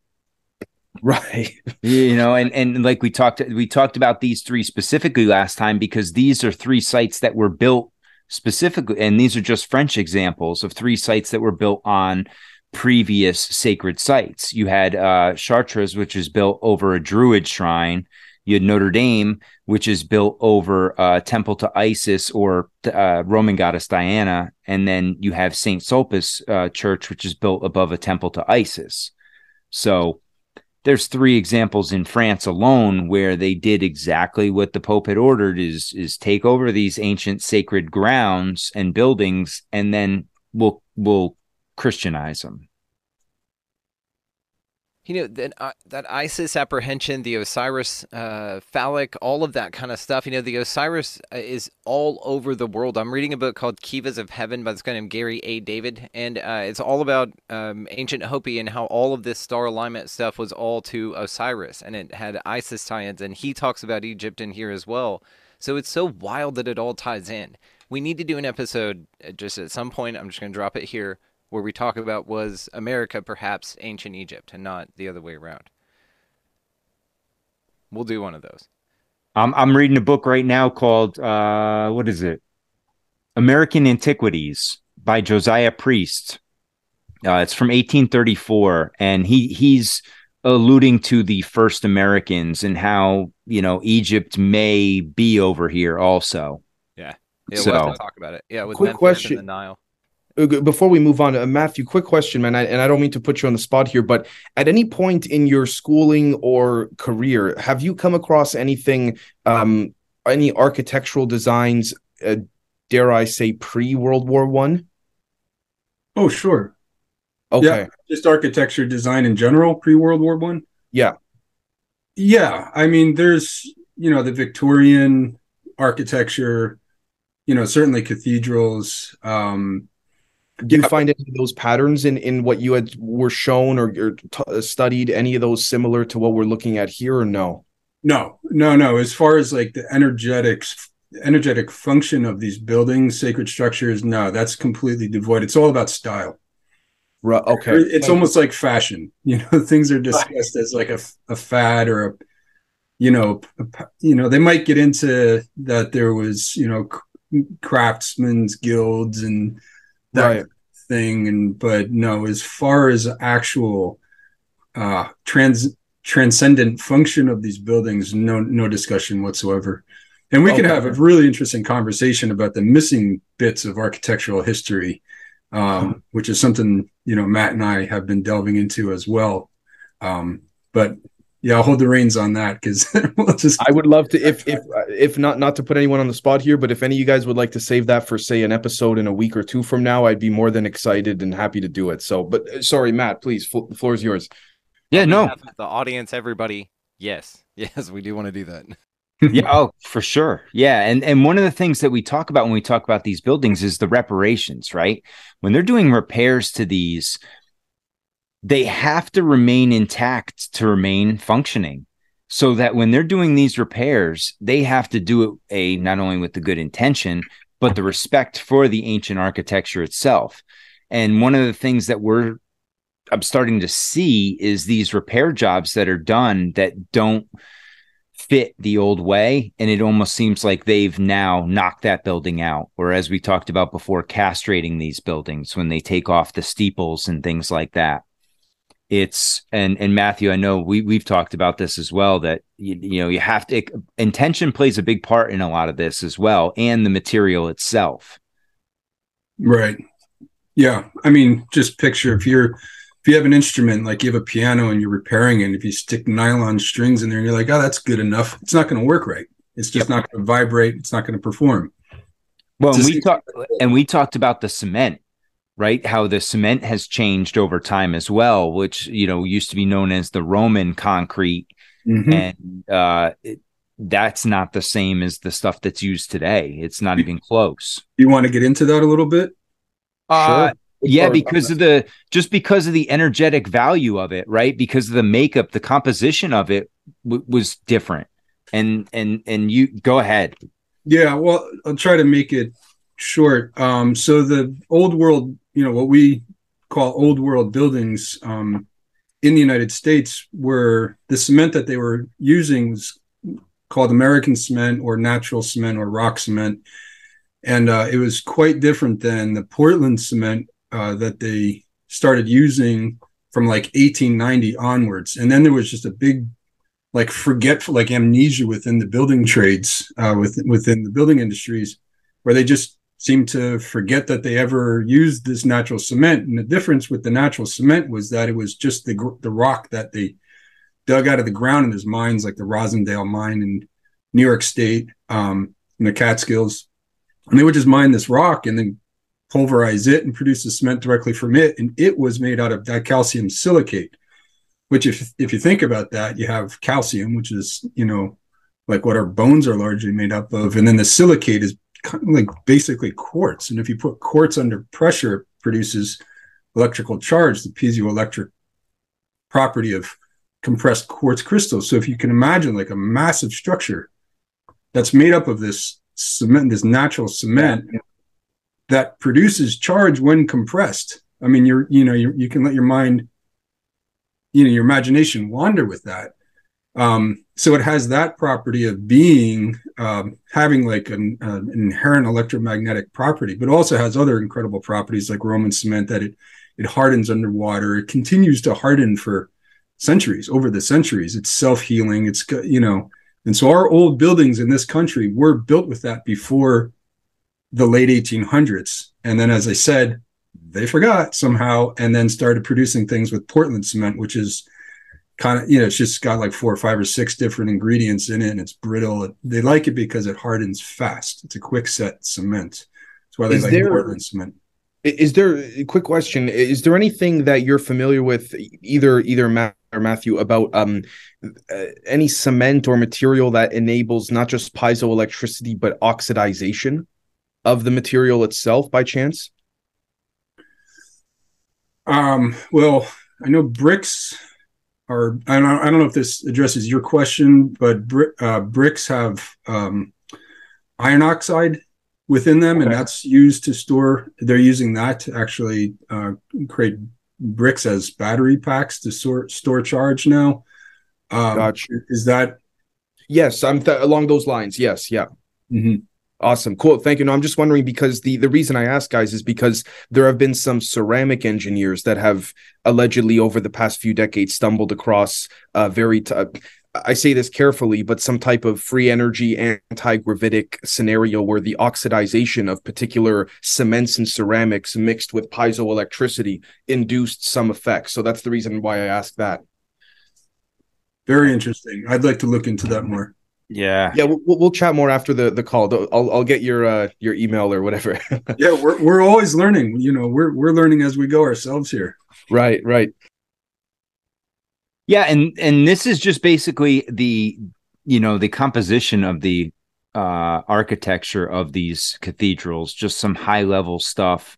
<laughs> right you know and and like we talked we talked about these three specifically last time because these are three sites that were built specifically, and these are just French examples of three sites that were built on previous sacred sites. You had uh, Chartres, which is built over a Druid shrine. You had Notre Dame, which is built over a temple to Isis or uh, Roman goddess Diana, and then you have Saint Sulpice uh, Church, which is built above a temple to Isis. So there's three examples in France alone where they did exactly what the Pope had ordered is is take over these ancient sacred grounds and buildings and then we'll we'll Christianize them you know that uh, that Isis apprehension, the Osiris uh, phallic, all of that kind of stuff. You know, the Osiris uh, is all over the world. I'm reading a book called Kivas of Heaven by this guy named Gary A. David, and uh, it's all about um, ancient Hopi and how all of this star alignment stuff was all to Osiris, and it had Isis tie-ins, and he talks about Egypt in here as well. So it's so wild that it all ties in. We need to do an episode uh, just at some point. I'm just going to drop it here where we talk about was America perhaps ancient Egypt and not the other way around. We'll do one of those. I'm I'm reading a book right now called uh, what is it? American Antiquities by Josiah Priest. Uh, it's from 1834, and he he's alluding to the first Americans and how you know Egypt may be over here also. Yeah, yeah. So, we'll talk about it. Yeah, with quick Memphis question. the Nile. Before we move on, uh, Matthew, quick question, man, I, and I don't mean to put you on the spot here, but at any point in your schooling or career, have you come across anything, um, any architectural designs, uh, dare I say, pre World War One? Oh, sure. Okay. Yeah, just architecture design in general, pre World War One. Yeah. Yeah, I mean, there's you know the Victorian architecture, you know, certainly cathedrals. Um, do you find any of those patterns in in what you had were shown or, or t- uh, studied any of those similar to what we're looking at here or no? No. No no. As far as like the energetics energetic function of these buildings sacred structures no that's completely devoid. It's all about style. Right okay. It's almost like fashion. <laughs> You know things are discussed as like a, a fad or a you know, you know, they might get into that there was, you know, craftsmen's guilds and that Right. thing, and but no, as far as actual uh trans transcendent function of these buildings, no no discussion whatsoever. And we could have a really interesting conversation about the missing bits of architectural history, um, which is something you know Matt and I have been delving into as well. Um, but yeah, I'll hold the reins on that because <laughs> we'll just. I would love to, if if if not not to put anyone on the spot here, but if any of you guys would like to save that for say an episode in a week or two from now, I'd be more than excited and happy to do it. So, but uh, sorry, Matt, please, fl- the floor is yours. Yeah, On no. The audience, everybody. Yes, <laughs> yes, we do want to do that. <laughs> yeah oh for sure yeah and and one of the things that we talk about when we talk about these buildings is the reparations right when they're doing repairs to these they have to remain intact to remain functioning so that when they're doing these repairs they have to do it a not only with the good intention but the respect for the ancient architecture itself. And one of the things that we're i'm starting to see is these repair jobs that are done that don't fit the old way. And it almost seems like they've now knocked that building out. Or as we talked about before castrating these buildings when they take off the steeples and things like that it's and and Matthew I know we we've talked about this as well that you, you know you have to intention plays a big part in a lot of this as well and the material itself Right. Yeah. I mean, just picture if you're if you have an instrument like you have a piano and you're repairing it, and if you stick nylon strings in there and you're like, oh, that's good enough, it's not going to work right. It's just not going to vibrate. It's not going to perform. Well, and we talked and we talked about the cement, right? How the cement has changed over time as well, which you know used to be known as the Roman concrete, Mhm. and uh, it, that's not the same as the stuff that's used today. It's not even close. You want to get into that a little bit? Uh, yeah, because of the just because of the energetic value of it, right? Because of the makeup, the composition of it w- was different. And and and you go ahead. Yeah, well, I'll try to make it short. Um, so the old world, you know, what we call old world buildings um, in the United States were the cement that they were using was called American cement or natural cement or rock cement. And uh, it was quite different than the Portland cement uh, that they started using from like 1890 onwards. And then there was just a big like forgetful like amnesia within the building trades uh within within the building industries where they just seem to forget that they ever used this natural cement. And the difference with the natural cement was that it was just the the rock that they dug out of the ground in those mines like the Rosendale mine in New York State um in the Catskills. And they would just mine this rock and then pulverize it and produce the cement directly from it. And it was made out of dicalcium silicate which if if you think about that you have calcium which is you know like what our bones are largely made up of. And then the silicate is kind of like basically quartz. And if you put quartz under pressure it produces electrical charge the piezoelectric property of compressed quartz crystals. So if you can imagine like a massive structure that's made up of this cement this natural cement that produces charge when compressed. I mean you're you know you you can let your mind you know your imagination wander with that. Um so it has that property of being um having like an, an inherent electromagnetic property but also has other incredible properties like roman cement that it it hardens underwater. It continues to harden for centuries over the centuries. It's self-healing. It's you know and so our old buildings in this country were built with that before the late 1800s and then as i said they forgot somehow and then started producing things with Portland cement, which is kind of, you know, it's just got like four or five or six different ingredients in it and it's brittle. They like it because it hardens fast. It's a quick set cement. That's why they Is like there- Portland cement. Is there a quick question? Is there anything that you're familiar with, either either Matt or Matthew, about um uh, any cement or material that enables not just piezoelectricity but oxidization of the material itself by chance? Um, well, I know bricks are, I don't, I don't know if this addresses your question, but bri- uh, bricks have um, iron oxide within them, and that's used to store, they're using that to actually uh, create bricks as battery packs to store, store charge now. Um, Gotcha. Is that Yes, I'm th- along those lines. Yes, yeah. Mm-hmm. Awesome, cool. Thank you. No, I'm just wondering because the the reason I ask guys is because there have been some ceramic engineers that have allegedly over the past few decades stumbled across a very t- I say this carefully, but some type of free energy anti-gravitic scenario where the oxidization of particular cements and ceramics mixed with piezoelectricity induced some effects. So that's the reason why I asked that. Very interesting. I'd like to look into that more. Yeah, yeah, we'll, we'll chat more after the the call. I'll I'll get your uh your email or whatever. <laughs> yeah, we're we're always learning. You know, we're we're learning as we go ourselves here. Right, right. Yeah, and and this is just basically the you know the composition of the uh, architecture of these cathedrals. Just some high level stuff.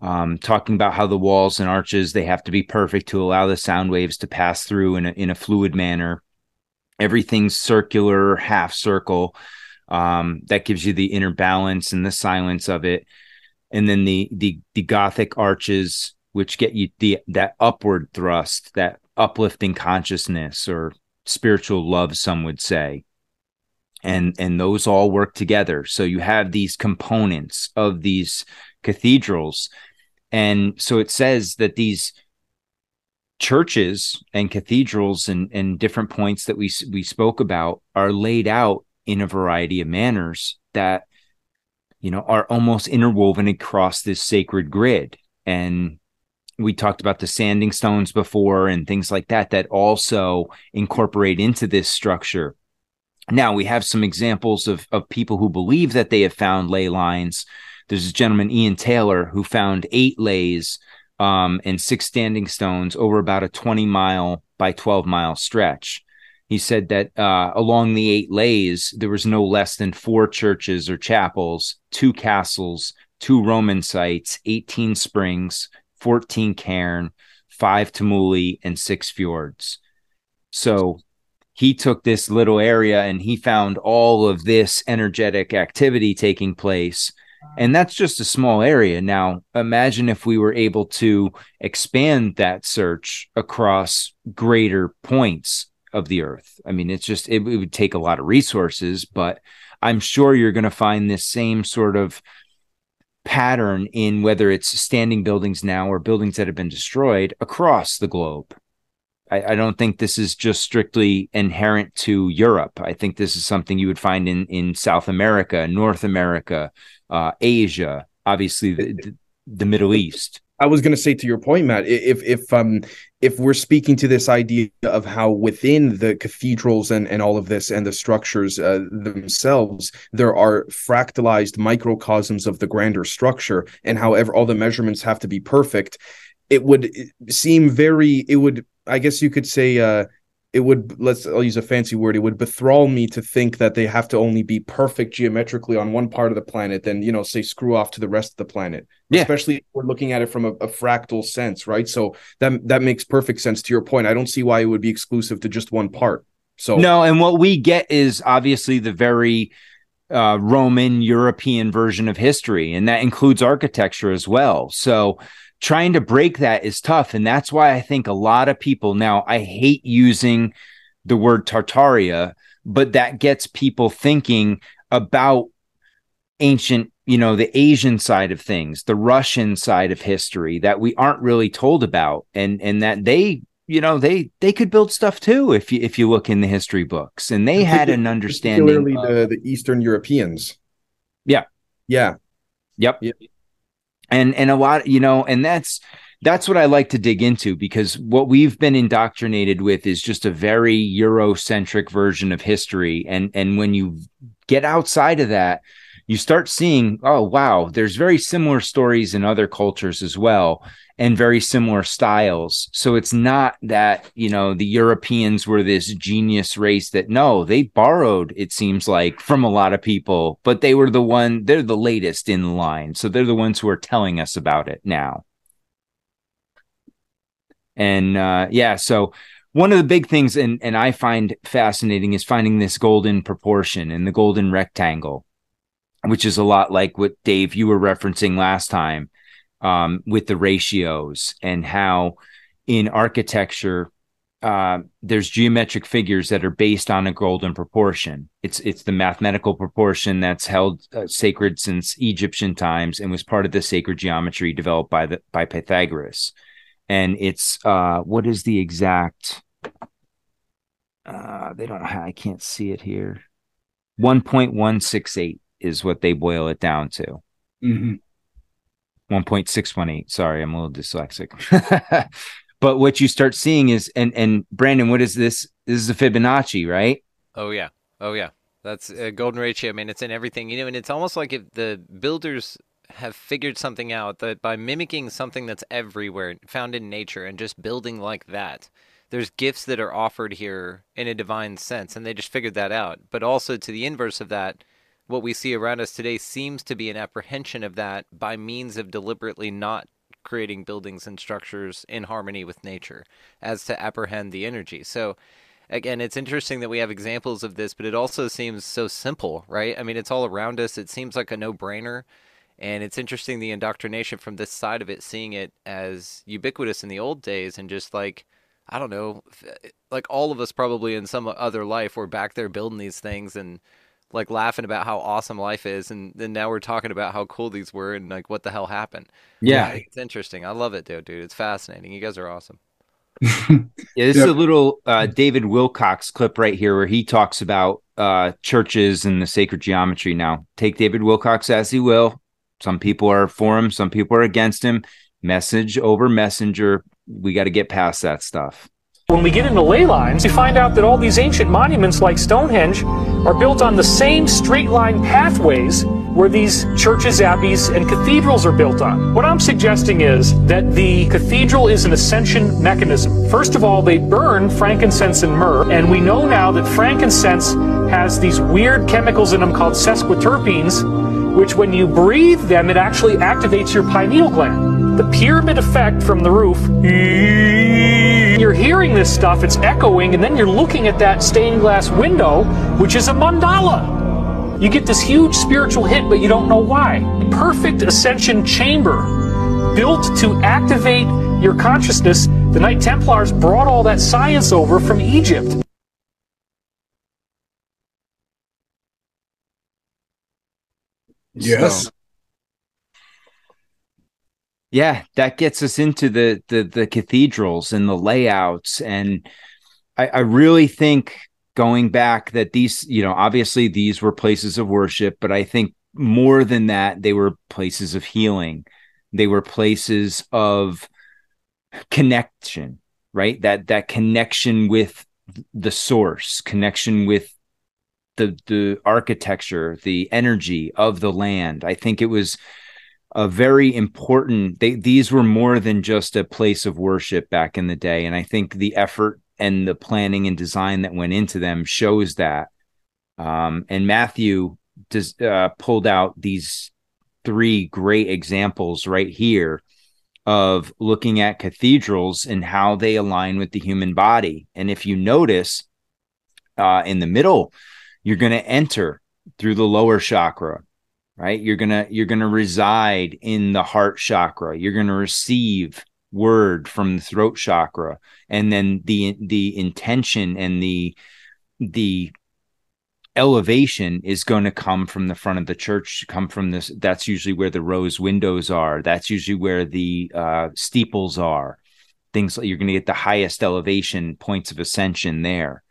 Um, talking about how the walls and arches they have to be perfect to allow the sound waves to pass through in a, in a fluid manner. Everything's circular, half circle. Um, that gives you the inner balance and the silence of it. And then the the the Gothic arches, which get you the that upward thrust, that uplifting consciousness or spiritual love some would say and and those all work together so you have these components of these cathedrals and so it says that these churches and cathedrals and and different points that we we spoke about are laid out in a variety of manners that you know are almost interwoven across this sacred grid. And we talked about the sanding stones before and things like that that also incorporate into this structure. Now we have some examples of of people who believe that they have found ley lines. There's a gentleman ian taylor who found eight leys um, and six standing stones over about a 20 mile by 12 mile stretch he said that uh, along the eight leys, there was no less than four churches or chapels two castles two roman sites 18 springs 14 cairn, five tumuli, and six fjords. So he took this little area and he found all of this energetic activity taking place. And that's just a small area. Now, imagine if we were able to expand that search across greater points of the earth. I mean, it's just, it, it would take a lot of resources, but I'm sure you're going to find this same sort of pattern in whether it's standing buildings now or buildings that have been destroyed across the globe. I, I, don't think this is just strictly inherent to Europe. I think this is something you would find in in South America, North America, uh, Asia, obviously the, the Middle East. I was going to say to your point, Matt, if if um if we're speaking to this idea of how within the cathedrals and and all of this and the structures uh, themselves there are fractalized microcosms of the grander structure, and however all the measurements have to be perfect, it would seem very. It would, I guess, you could say. Uh, it would let's I'll use a fancy word. It would bethrall me to think that they have to only be perfect geometrically on one part of the planet, then you know, say screw off to the rest of the planet. Yeah. Especially if we're looking at it from a, a, fractal sense, right? So that that makes perfect sense to your point. I don't see why it would be exclusive to just one part. So no, and what we get is obviously the very uh, Roman European version of history, and that includes architecture as well. So trying to break that is tough. And that's why I think a lot of people now, I hate using the word Tartaria, but that gets people thinking about ancient, you know, the Asian side of things, the Russian side of history that we aren't really told about. And and that they you know they they could build stuff too if you if you look in the history books. And they had an understanding particularly of, the the eastern europeans. Yeah. Yeah. Yep, yep and and a lot you know and that's that's what i like to dig into because what we've been indoctrinated with is just a very eurocentric version of history. And and when you get outside of that you start seeing oh wow there's very similar stories in other cultures as well and very similar styles. So it's not that, you know, the Europeans were this genius race that no, they borrowed, it seems like, from a lot of people, but they were the one, they're the latest in line. So they're the ones who are telling us about it now. And uh, yeah, so one of the big things and and I find fascinating is finding this golden proportion and the golden rectangle, which is a lot like what Dave you were referencing last time um, with the ratios and how in architecture uh, there's geometric figures that are based on a golden proportion. It's it's the mathematical proportion that's held uh, sacred since Egyptian times and was part of the sacred geometry developed by the by Pythagoras. And it's uh, what is the exact? Uh, they don't. I can't see it here. One point one six eight is what they boil it down to. Mm-hmm. 1.618. Sorry, I'm a little dyslexic. <laughs> but what you start seeing is and and Brandon, what is this? This is a Fibonacci, right? Oh yeah. Oh yeah. That's a golden ratio. I mean, it's in everything, you know, and it's almost like if the builders have figured something out that by mimicking something that's everywhere, found in nature, and just building like that, there's gifts that are offered here in a divine sense, and they just figured that out. But also to the inverse of that, what we see around us today seems to be an apprehension of that by means of deliberately not creating buildings and structures in harmony with nature as to apprehend the energy. So again, it's interesting that we have examples of this, but it also seems so simple, right? I mean, it's all around us. It seems like a no-brainer. And it's interesting the indoctrination from this side of it, seeing it as ubiquitous in the old days and just like, I don't know, like all of us probably in some other life were back there building these things and like laughing about how awesome life is and then now we're talking about how cool these were and like what the hell happened. Yeah. It's interesting. I love it dude dude. It's fascinating. You guys are awesome. <laughs> Yeah this yep. is a little uh, david wilcock clip right here where he talks about uh, churches and the sacred geometry. Now take david wilcock as he will. Some people are for him some people are against him. Message over messenger. We got to get past that stuff when we get into ley lines, we find out that all these ancient monuments like Stonehenge are built on the same straight line pathways where these churches, abbeys, and cathedrals are built on. What I'm suggesting is that the cathedral is an ascension mechanism. First of all, they burn frankincense and myrrh, and we know now that frankincense has these weird chemicals in them called sesquiterpenes, which when you breathe them, it actually activates your pineal gland. The pyramid effect from the roof you're hearing this stuff, it's echoing, and then you're looking at that stained glass window, which is a mandala. You get this huge spiritual hit, but you don't know why. Perfect ascension chamber built to activate your consciousness. The Knight Templars brought all that science over from Egypt. Yes. So, yeah that gets us into the the, the cathedrals and the layouts. And I, I really think going back that these you know obviously these were places of worship but i think more than that they were places of healing. They were places of connection right? That that connection with the source connection with the the architecture the energy of the land. I think it was a very important they these were more than just a place of worship back in the day. And i think the effort and the planning and design that went into them shows that. Um, and matthew does, uh, pulled out these three great examples right here of looking at cathedrals and how they align with the human body. And if you notice uh, in the middle you're going to enter through the lower chakra right? You're gonna you're gonna reside in the heart chakra. You're gonna receive word from the throat chakra. And then the the intention and the the elevation is going to come from the front of the church come from this that's usually where the rose windows are. That's usually where the uh, steeples are. Things like you're going to get the highest elevation points of ascension there.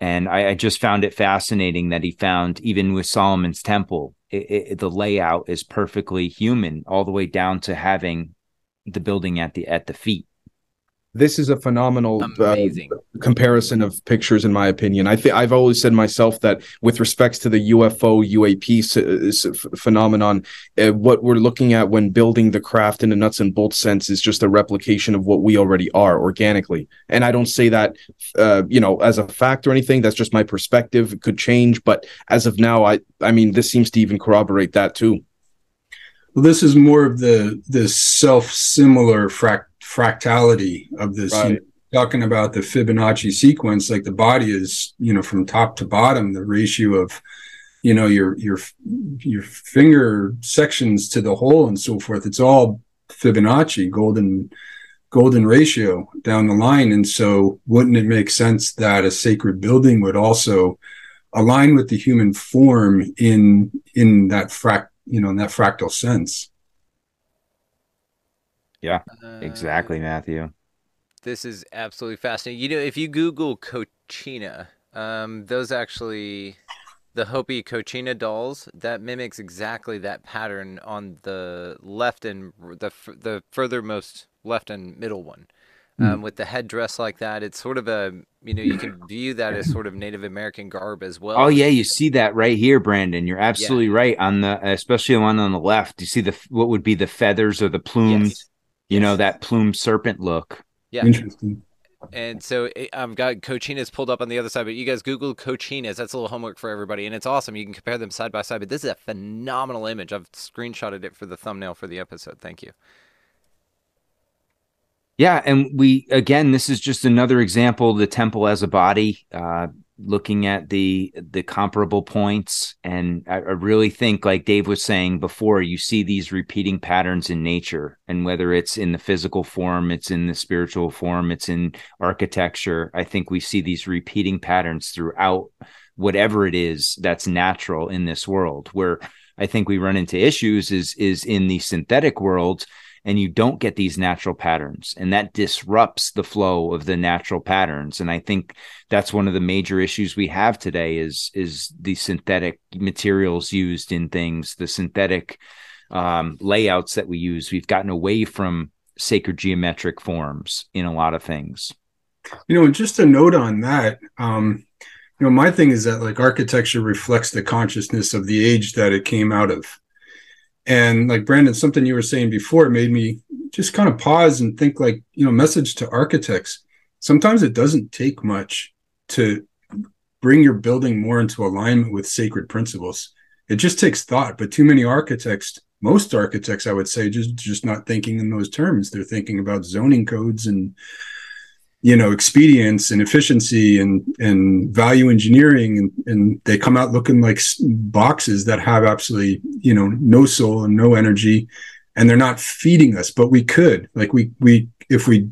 And I, I just found it fascinating that he found even with solomon's temple it, it, the layout is perfectly human all the way down to having the building at the at the feet this is a phenomenal uh, comparison of pictures in my opinion. I think i've always said myself that with respects to the ufo uap phenomenon uh, what we're looking at when building the craft in a nuts and bolts sense is just a replication of what we already are organically. And i don't say that uh, you know as a fact or anything. That's just my perspective. It could change but as of now i i mean this seems to even corroborate that too. Well this is more of the the self similar fract fractality of this. Right. You know, talking about the Fibonacci sequence, like the body is, you know, from top to bottom, the ratio of, you know, your your your finger sections to the hole and so forth. It's all Fibonacci, golden golden ratio down the line. And so, wouldn't it make sense that a sacred building would also align with the human form in in that fract you know in that fractal sense? Yeah, exactly, Matthew. This is absolutely fascinating. You know, if you Google Kachina, um, those actually, the Hopi Kachina dolls, that mimics exactly that pattern on the left and the the furthermost left and middle one. Um, Mm. with the headdress like that, it's sort of a you know you can view that as sort of Native American garb as well. Oh yeah, you see that right here, Brandon. You're absolutely right on the, especially the one on the left. You see the what would be the feathers or the plumes. You know that plume serpent look. Yeah. Interesting. And so I've got Kachinas pulled up on the other side, but you guys Google Kachinas. That's a little homework for everybody, and it's awesome. You can compare them side by side. But this is a phenomenal image. I've screenshotted it for the thumbnail for the episode. Thank you. Yeah, and we again, this is just another example of the temple as a body. Uh, looking at the the comparable points, and I, I really think, like Dave was saying before, you see these repeating patterns in nature, and whether it's in the physical form, it's in the spiritual form, it's in architecture. I think we see these repeating patterns throughout whatever it is that's natural in this world. Where I think we run into issues is is in the synthetic world and you don't get these natural patterns and that disrupts the flow of the natural patterns and i think that's one of the major issues we have today is is the synthetic materials used in things the synthetic um, layouts that we use we've gotten away from sacred geometric forms in a lot of things You know, just a note on that. Um, you know, my thing is that like architecture reflects the consciousness of the age that it came out of. And like Brandon, something you were saying before made me just kind of pause and think like, you know, message to architects. Sometimes it doesn't take much to bring your building more into alignment with sacred principles. It just takes thought, but too many architects, most architects, I would say, just just not thinking in those terms. They're thinking about zoning codes and you know expedience and efficiency and and value engineering and and they come out looking like boxes that have absolutely you know no soul and no energy. And they're not feeding us but we could. Like we we if we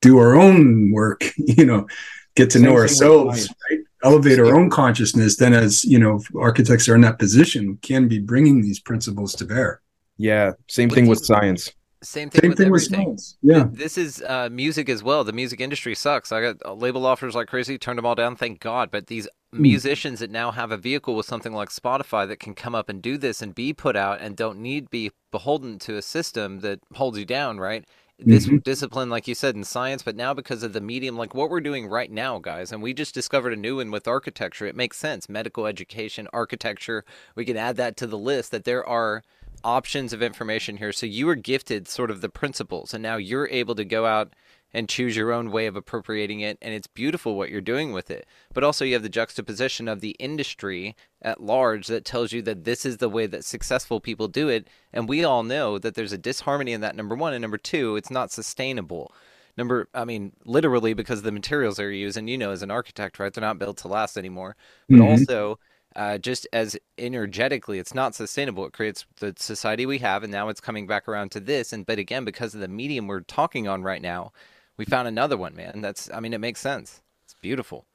do our own work <laughs> you know get to Same know ourselves right? Elevate our own consciousness then as you know architects are in that position can be bringing these principles to bear. Yeah, same thing with science. Same thing Same with thing with everything. Yeah. This is uh, music as well. The music industry sucks. I got uh, label offers like crazy, turned them all down, thank God. But these Hmm. musicians that now have a vehicle with something like Spotify that can come up and do this and be put out and don't need be beholden to a system that holds you down, right? This Mhm. discipline, like you said, in science, but now because of the medium, like what we're doing right now, guys, and we just discovered a new one with architecture. It makes sense. Medical education, architecture. We can add that to the list that there are options of information here. So you were gifted sort of the principles, and now you're able to go out and choose your own way of appropriating it. And it's beautiful what you're doing with it. But also, you have the juxtaposition of the industry at large that tells you that this is the way that successful people do it. And we all know that there's a disharmony in that, number one. And number two, it's not sustainable. Number, I mean, literally because of the materials they're using, you know, as an architect, right? They're not built to last anymore. But Mhm. also, uh, just as energetically, it's not sustainable. It creates the society we have, and now it's coming back around to this. And but again, because of the medium we're talking on right now, we found another one, man. That's, I mean, it makes sense. It's beautiful.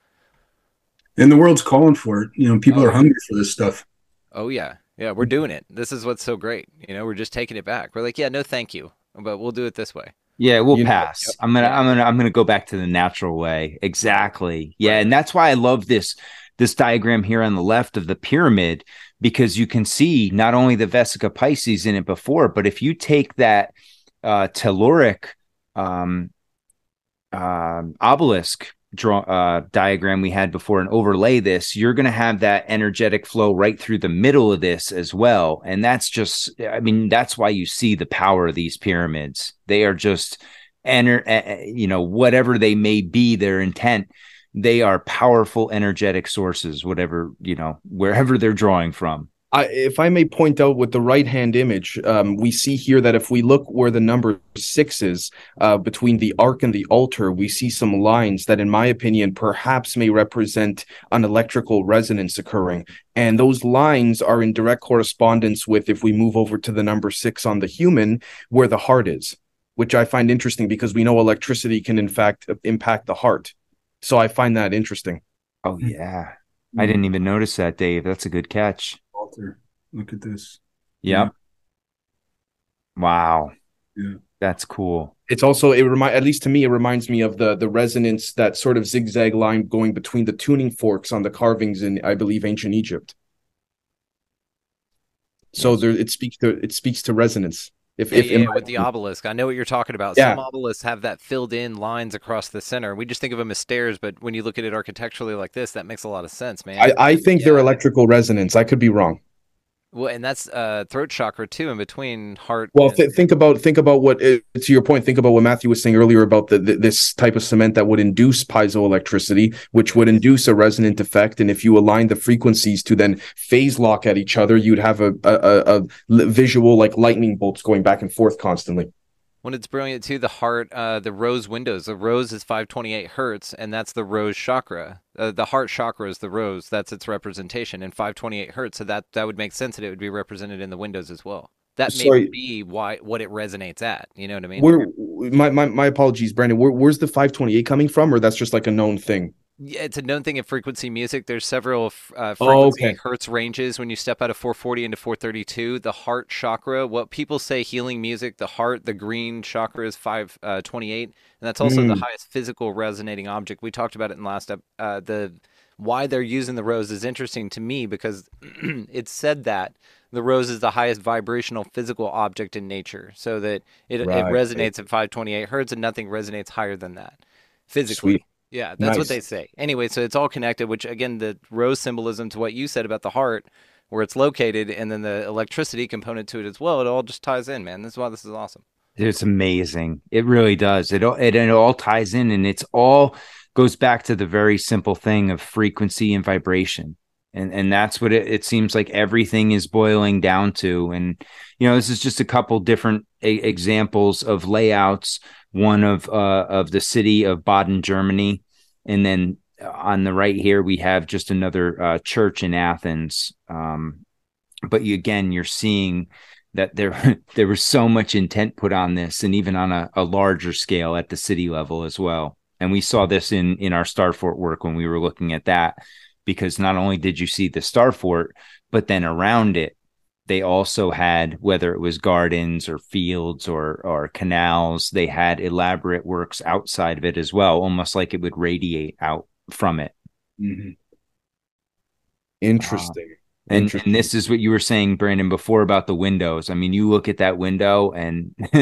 and the world's calling for it you know people are hungry for this stuff Oh yeah, yeah, we're doing it. This is what's so great. You know, we're just taking it back. We're like, yeah, no, thank you, but we'll do it this way. Yeah, we'll You know, pass. I'm gonna, I'm gonna, I'm gonna go back to the natural way. Exactly. Yeah, and that's why I love this this diagram here on the left of the pyramid because you can see not only the Vesica Piscis in it before, but if you take that uh, telluric um, um obelisk draw uh, diagram we had before and overlay this, you're going to have that energetic flow right through the middle of this as well. And that's just, I mean, that's why you see the power of these pyramids. They are just, ener- uh, you know, whatever they may be, their intent, they are powerful energetic sources, whatever, you know, wherever they're drawing from. I, if I may point out with the right hand image, um, we see here that if we look where the number six is uh, between the ark and the altar, we see some lines that, in my opinion, perhaps may represent an electrical resonance occurring. And those lines are in direct correspondence with if we move over to the number six on the human, where the heart is. which I find interesting because we know electricity can in fact impact the heart. So I find that interesting. Oh hmm. yeah. I hmm. didn't even notice that, Dave. That's a good catch. Walter, look at this. Yep. Hmm. Wow. Yeah. That's cool. It's also it remind at least to me it reminds me of the the resonance that sort of zigzag line going between the tuning forks on the carvings in I believe ancient Egypt. So there it speaks to it speaks to resonance. If, Yeah, if yeah, with the obelisk, I know what you're talking about. Yeah. Some obelisks have that filled in lines across the center. We just think of them as stairs, but when you look at it architecturally like this, that makes a lot of sense, man. I, I think they're electrical resonance. I could be wrong. Well, and that's uh, throat chakra too, in between heart. Well, and- th- think about think about what uh, to your point. Think about what Matthew was saying earlier about the, the this type of cement that would induce piezoelectricity, which would induce a resonant effect. And if you align the frequencies to then phase lock at each other, you'd have a a, a, a visual like lightning bolts going back and forth constantly. When it's brilliant too, the heart, uh, the rose windows. The rose is 528 hertz, and that's the rose chakra. Uh, the heart chakra is the rose. That's its representation and 528 hertz. So that that would make sense that it would be represented in the windows as well. That may Sorry. be why what it resonates at. You know what I mean? Where my, my my apologies, Brandon. Where, where's the 528 coming from, or that's just like a known thing? Yeah, it's a known thing in frequency music. There's several uh, Oh, frequency okay. hertz ranges when you step out of 440 into 432. The heart chakra, what people say healing music, the heart, the green chakra is 528, and that's also the Mm. highest physical resonating object. We talked about it in last ep- uh, the why they're using the rose is interesting to me because <clears throat> it's said that the rose is the highest vibrational physical object in nature, so that it, Right. it resonates at 528 hertz, and nothing resonates higher than that physically. Sweet. Yeah, that's what they say. Anyway, so it's all connected, which again, the rose symbolism to what you said about the heart, where it's located, and then the electricity component to it as well. It all just ties in, man. This is why this is awesome. It's amazing. It really does. It all it, it all ties in, and it's all goes back to the very simple thing of frequency and vibration, and and that's what it, it seems like everything is boiling down to. And you know, this is just a couple different e- examples of layouts. One of uh, of the city of Baden, Germany, and then on the right here we have just another uh, church in Athens. Um, but you, again, you're seeing that there <laughs> there was so much intent put on this, and even on a, a larger scale at the city level as well. And we saw this in in our Starfort work when we were looking at that, because not only did you see the star fort, but then around it, they also had whether it was gardens or fields or or canals, they had elaborate works outside of it as well, almost like it would radiate out from it. Mm-hmm. Uh, Interesting. And, and this is what you were saying, Brandon, before about the windows. I mean, you look at that window, and <laughs>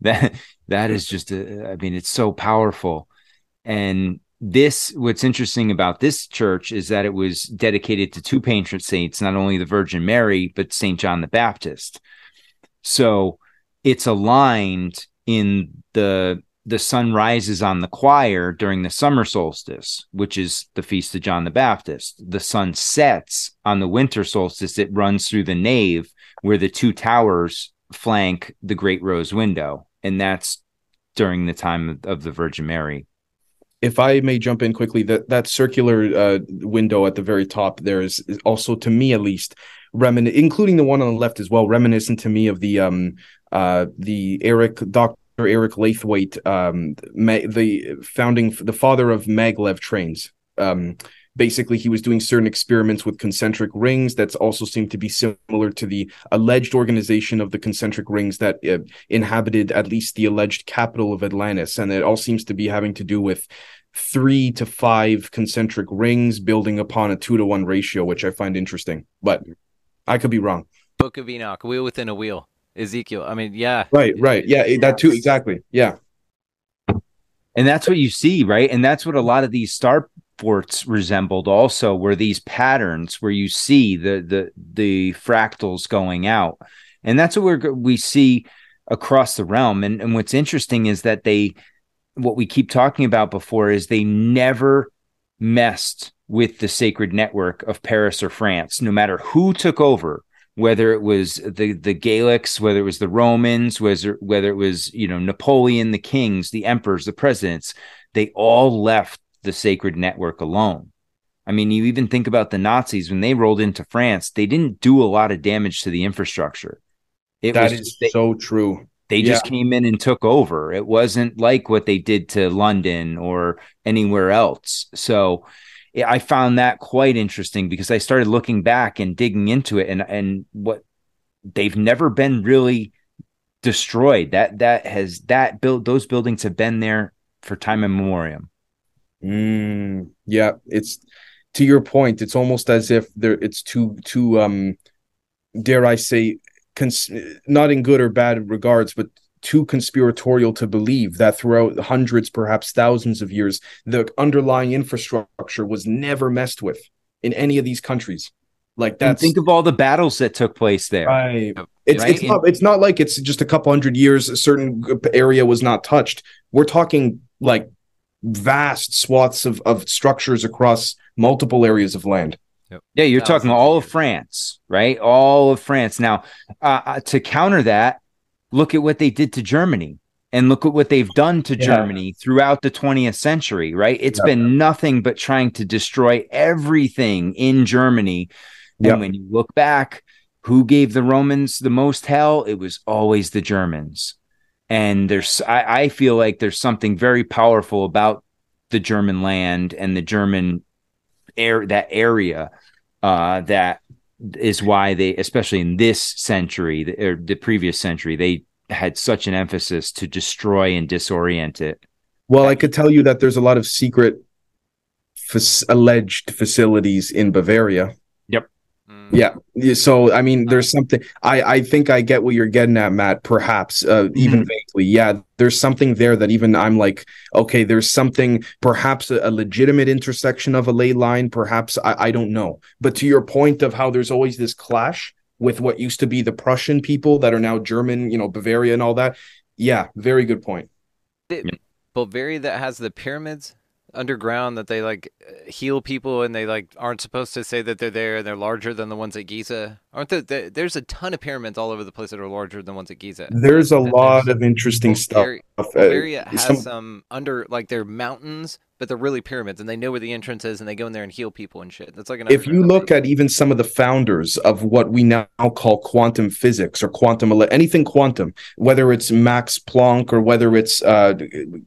that that is just a, I mean, it's so powerful. And this, what's interesting about this church is that it was dedicated to two patron saints, not only the Virgin Mary, but Saint John the Baptist. So it's aligned in the the sun rises on the choir during the summer solstice, which is the feast of John the Baptist. The sun sets on the winter solstice. It runs through the nave where the two towers flank the great rose window, and that's during the time of, of the Virgin Mary. If I may jump in quickly, that that circular uh, window at the very top there is, is also, to me at least, remin- including the one on the left as well, reminiscent to me of the um uh the Eric Doctor Eric Laithwaite, um, ma- the founding the father of maglev trains. Um, basically, he was doing certain experiments with concentric rings that also seemed to be similar to the alleged organization of the concentric rings that uh, inhabited at least the alleged capital of Atlantis, and it all seems to be having to do with three to five concentric rings building upon a two to one ratio, which I find interesting. But I could be wrong. Book of Enoch, wheel within a wheel. Ezekiel. I mean, yeah. Right, right. Yeah, it- that too. Exactly. Yeah. And that's what you see, right? And that's what a lot of these star forts resembled also were these patterns where you see the the the fractals going out. And that's what we're we see across the realm. And, and what's interesting is that they what we keep talking about before is they never messed with the sacred network of Paris or France, no matter who took over, whether it was the the Gaelics, whether it was the Romans, whether whether it was you know Napoleon, the kings, the emperors, the presidents, they all left the sacred network alone. I mean, you even think about the Nazis when they rolled into France, they didn't do a lot of damage to the infrastructure. It That was is they, so true. They just came in and took over. It wasn't like what they did to London or anywhere else. So I found that quite interesting because I started looking back and digging into it and and what they've never been really destroyed. That that has that built those buildings have been there for time immemorial. Mm, yeah, it's to your point. It's almost as if there it's too too um, dare I say, cons- not in good or bad regards, but too conspiratorial to believe that throughout hundreds, perhaps thousands of years, the underlying infrastructure was never messed with in any of these countries. Like that. think of all the battles that took place there. Right. It's Right? it's not it's not like it's just a couple hundred years a certain area was not touched. We're talking like vast swaths of, of structures across multiple areas of land. Yeah, you're talking all of France, right? All of France. Now, uh, uh, to counter that, look at what they did to Germany and look at what they've done to Yeah. Germany throughout the 20th century, right? It's Yeah. been nothing but trying to destroy everything in Germany. And Yeah. when you look back, who gave the Romans the most hell? It was always the Germans. And there's, I, I feel like there's something very powerful about the German land and the German air that area uh, that is why they, especially in this century the- or the previous century, they had such an emphasis to destroy and disorient it. Well, I could tell you that there's a lot of secret alleged facilities in Bavaria. Yep. Yeah. Yeah, So I mean, there's something. I I think I get what you're getting at, Matt. Perhaps uh, even vaguely. Yeah. There's something there that even I'm like, okay, there's something. Perhaps a, a legitimate intersection of a ley line. Perhaps I I don't know. But to your point of how there's always this clash with what used to be the Prussian people that are now German, you know, Bavaria and all that. Yeah. Very good point. The- Bulgaria that has the pyramids underground that they like heal people and they like aren't supposed to say that they're there and they're larger than the ones at Giza. Aren't there, there- There's a ton of pyramids all over the place that are larger than the ones at Giza. There's a lot of interesting stuff. Area Uh, has some- some, under like they're mountains, but they're really pyramids, and they know where the entrance is, and they go in there and heal people and shit. That's like an if you look at even some of the founders of what we now call quantum physics or quantum anything quantum, whether it's Max Planck or whether it's uh,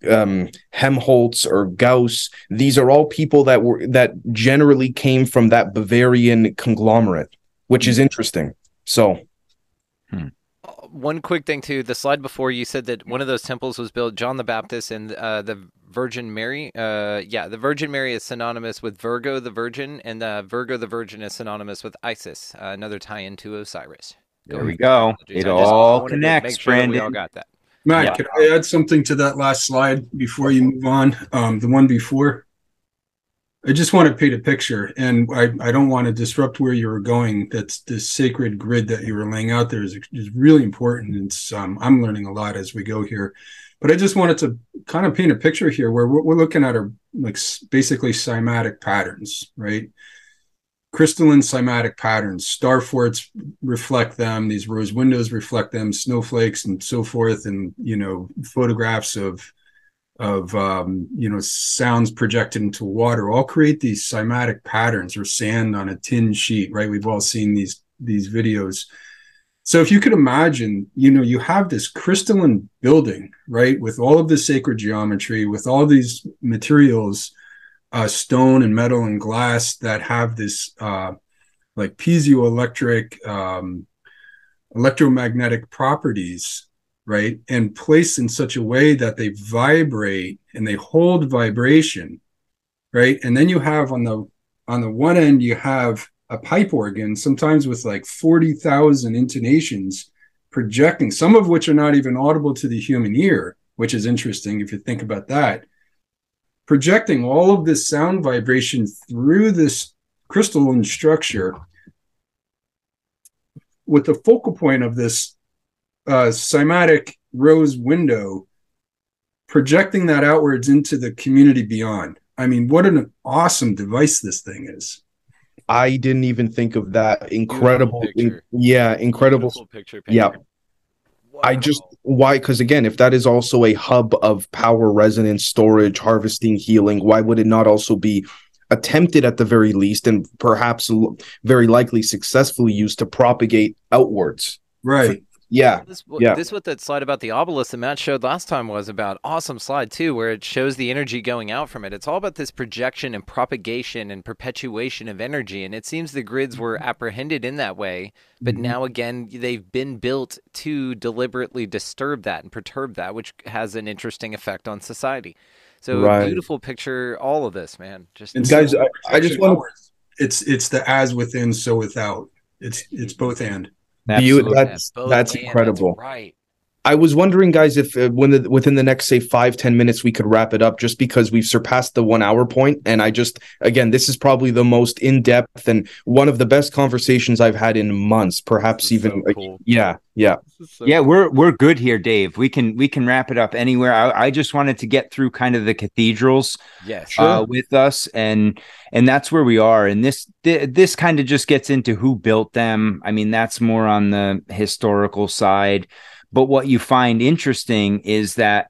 um, Helmholtz or Gauss, these are all people that were that generally came from that Bavarian conglomerate, which is interesting. So one quick thing too. The slide before you said that one of those temples was built John the Baptist and uh, the Virgin Mary. Uh, yeah, the Virgin Mary is synonymous with Virgo the Virgin, and uh, Virgo the Virgin is synonymous with Isis, uh, another tie-in to Osiris. There we go. It I all connects, make sure that We Brandon. all got that. Matt, Yeah. can I add something to that last slide before you move on? Um, the one before. I just want to paint a picture, and I, I don't want to disrupt where you were going. That's this sacred grid that you were laying out there is, is really important. It's um, I'm learning a lot as we go here, but I just wanted to kind of paint a picture here where what we're looking at are like basically cymatic patterns, right? crystalline cymatic patterns. Star forts reflect them. These rose windows reflect them. Snowflakes and so forth, and you know photographs of of um, you know sounds projected into water all create these cymatic patterns or sand on a tin sheet. Right? We've all seen these these videos. So if you could imagine, you know, you have this crystalline building, right, with all of the sacred geometry, with all these materials uh, stone and metal and glass that have this uh, like piezoelectric um, electromagnetic properties, right? And placed in such a way that they vibrate and they hold vibration, right? And then you have on the on the one end you have a pipe organ, sometimes with like forty thousand intonations projecting, some of which are not even audible to the human ear, which is interesting if you think about that projecting all of this sound vibration through this crystalline structure with the focal point of this uh, cymatic rose window projecting that outwards into the community beyond. I mean what an awesome device this thing is I didn't even think of that incredible, picture. yeah, incredible Beautiful picture. Yeah. I just why because again, if that is also a hub of power resonance storage, harvesting, healing, why would it not also be attempted at the very least and perhaps very likely successfully used to propagate outwards? right Yeah, This, yeah. this what that slide about the obelisk that Matt showed last time was about. Awesome slide too, where it shows the energy going out from it. It's all about this projection and propagation and perpetuation of energy. And it seems the grids were apprehended in that way, but Mhm. now again they've been built to deliberately disturb that and perturb that, which has an interesting effect on society. So Right. beautiful picture, all of this, man. Just And Guys, I- I just wanna- It's it's the as within, so without. It's it's both and. You, that's that's and, incredible. right. I was wondering, guys, if uh, when the, within the next say five ten minutes we could wrap it up, just because we've surpassed the one hour point, and I just again, this is probably the most in depth and one of the best conversations I've had in months, perhaps even. like, yeah, yeah. yeah, we're we're good here, Dave. We can we can wrap it up anywhere. I, I just wanted to get through kind of the cathedrals, Yes. uh, with us, and and that's where we are. And this th- this kind of just gets into who built them. I mean, that's more on the historical side. But what you find interesting is that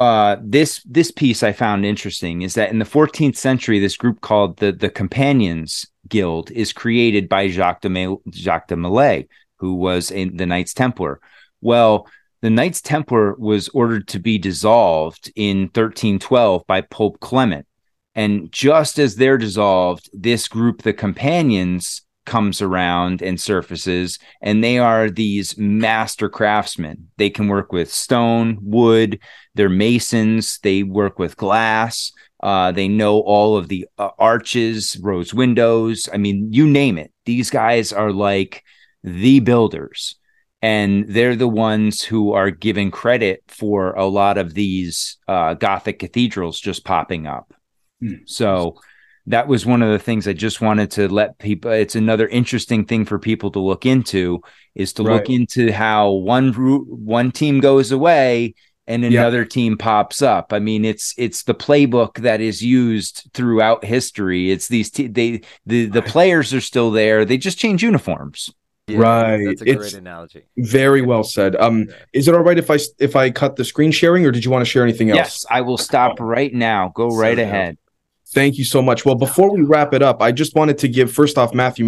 uh, this this piece I found interesting is that in the 14th century, this group called the the Companions Guild is created by Jacques de Mal- Jacques de who was in the Knights Templar. Well, the Knights Templar was ordered to be dissolved in 1312 by Pope Clement, and just as they're dissolved, this group, the Companions, comes around and surfaces, and they are these master craftsmen. They can work with stone, wood, they're masons, they work with glass. Uh, they know all of the uh, arches, rose windows. I mean, you name it. These guys are like the builders, and they're the ones who are given credit for a lot of these uh, Gothic cathedrals just popping up. So that was one of the things I just wanted to let people. It's another interesting thing for people to look into is to look into how one ru- one team goes away and Yeah. another team pops up. I mean, it's it's the playbook that is used throughout history. It's these te- they the the players are still there. They just change uniforms. right. That's a great It's analogy. very well said. Um, is it all right if I if I cut the screen sharing, or did you want to share anything else? Yes, I will stop right now. Go right So- ahead. Thank you so much. Well, before we wrap it up, I just wanted to give first off, Matthew,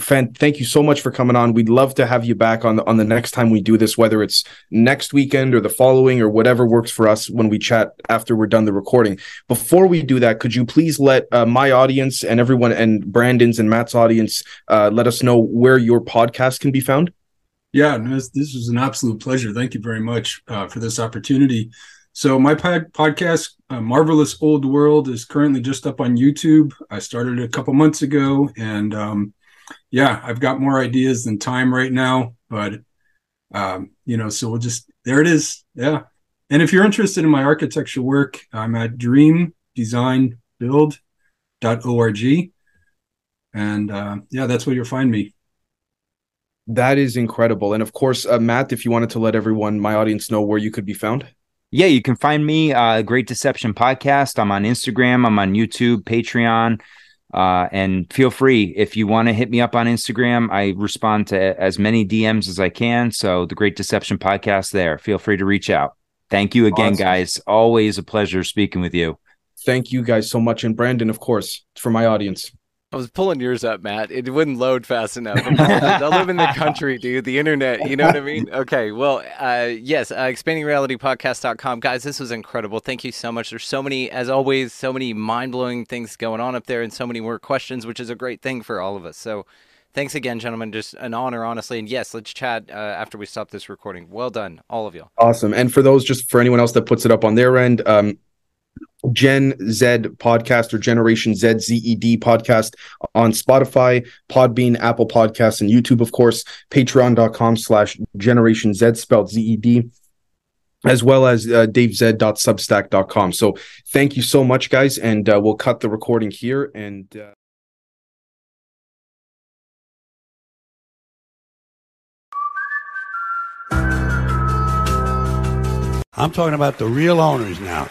fan, thank you so much for coming on. We'd love to have you back on the, on the next time we do this, whether it's next weekend or the following or whatever works for us when we chat after we're done the recording. Before we do that, could you please let uh, my audience and everyone and Brandon's and Matt's audience uh, let us know where your podcast can be found? Yeah, this, this was an absolute pleasure. Thank you very much uh, for this opportunity. So my pod- podcast, uh, Marvelous Old World, is currently just up on YouTube. I started a couple months ago, and um, yeah, I've got more ideas than time right now. But um, you know, so we'll just there it is. Yeah, and if you're interested in my architecture work, I'm at dreamdesignbuild.org, and uh, yeah, that's where you'll find me. That is incredible. And of course, uh, Matt, if you wanted to let everyone, my audience, know where you could be found. Yeah, you can find me uh Great Deception Podcast. I'm on Instagram, I'm on YouTube, Patreon. Uh, and feel free if you want to hit me up on Instagram. I respond to as many DMs as I can. So the Great Deception Podcast there. Feel free to reach out. Thank you again, Awesome. guys. Always a pleasure speaking with you. Thank you guys so much. And Brandon, of course, for my audience. I was pulling yours up, Matt. It wouldn't load fast enough. I live in the country, dude. The internet, you know what I mean? Okay, well, uh, yes, uh, expandingrealitypodcast.com. Guys, this was incredible. Thank you so much. There's so many, as always, so many mind blowing things going on up there and so many more questions, which is a great thing for all of us. So thanks again, gentlemen. Just an honor, honestly. And yes, let's chat uh, after we stop this recording. Well done, all of you. Awesome. And for those, just for anyone else that puts it up on their end, um, Gen Z podcast or Generation Zed Z E D podcast on Spotify, Podbean, Apple Podcasts, and YouTube, of course, patreon.com slash Generation Zed spelled Z-E-D, as well as uh, davez.substack.com. So thank you so much, guys. And uh, we'll cut the recording here and. Uh... I'm talking about the real owners now.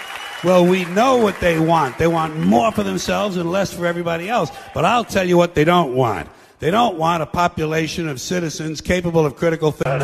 Well, we know what they want. They want more for themselves and less for everybody else. But I'll tell you what they don't want. They don't want a population of citizens capable of critical thinking.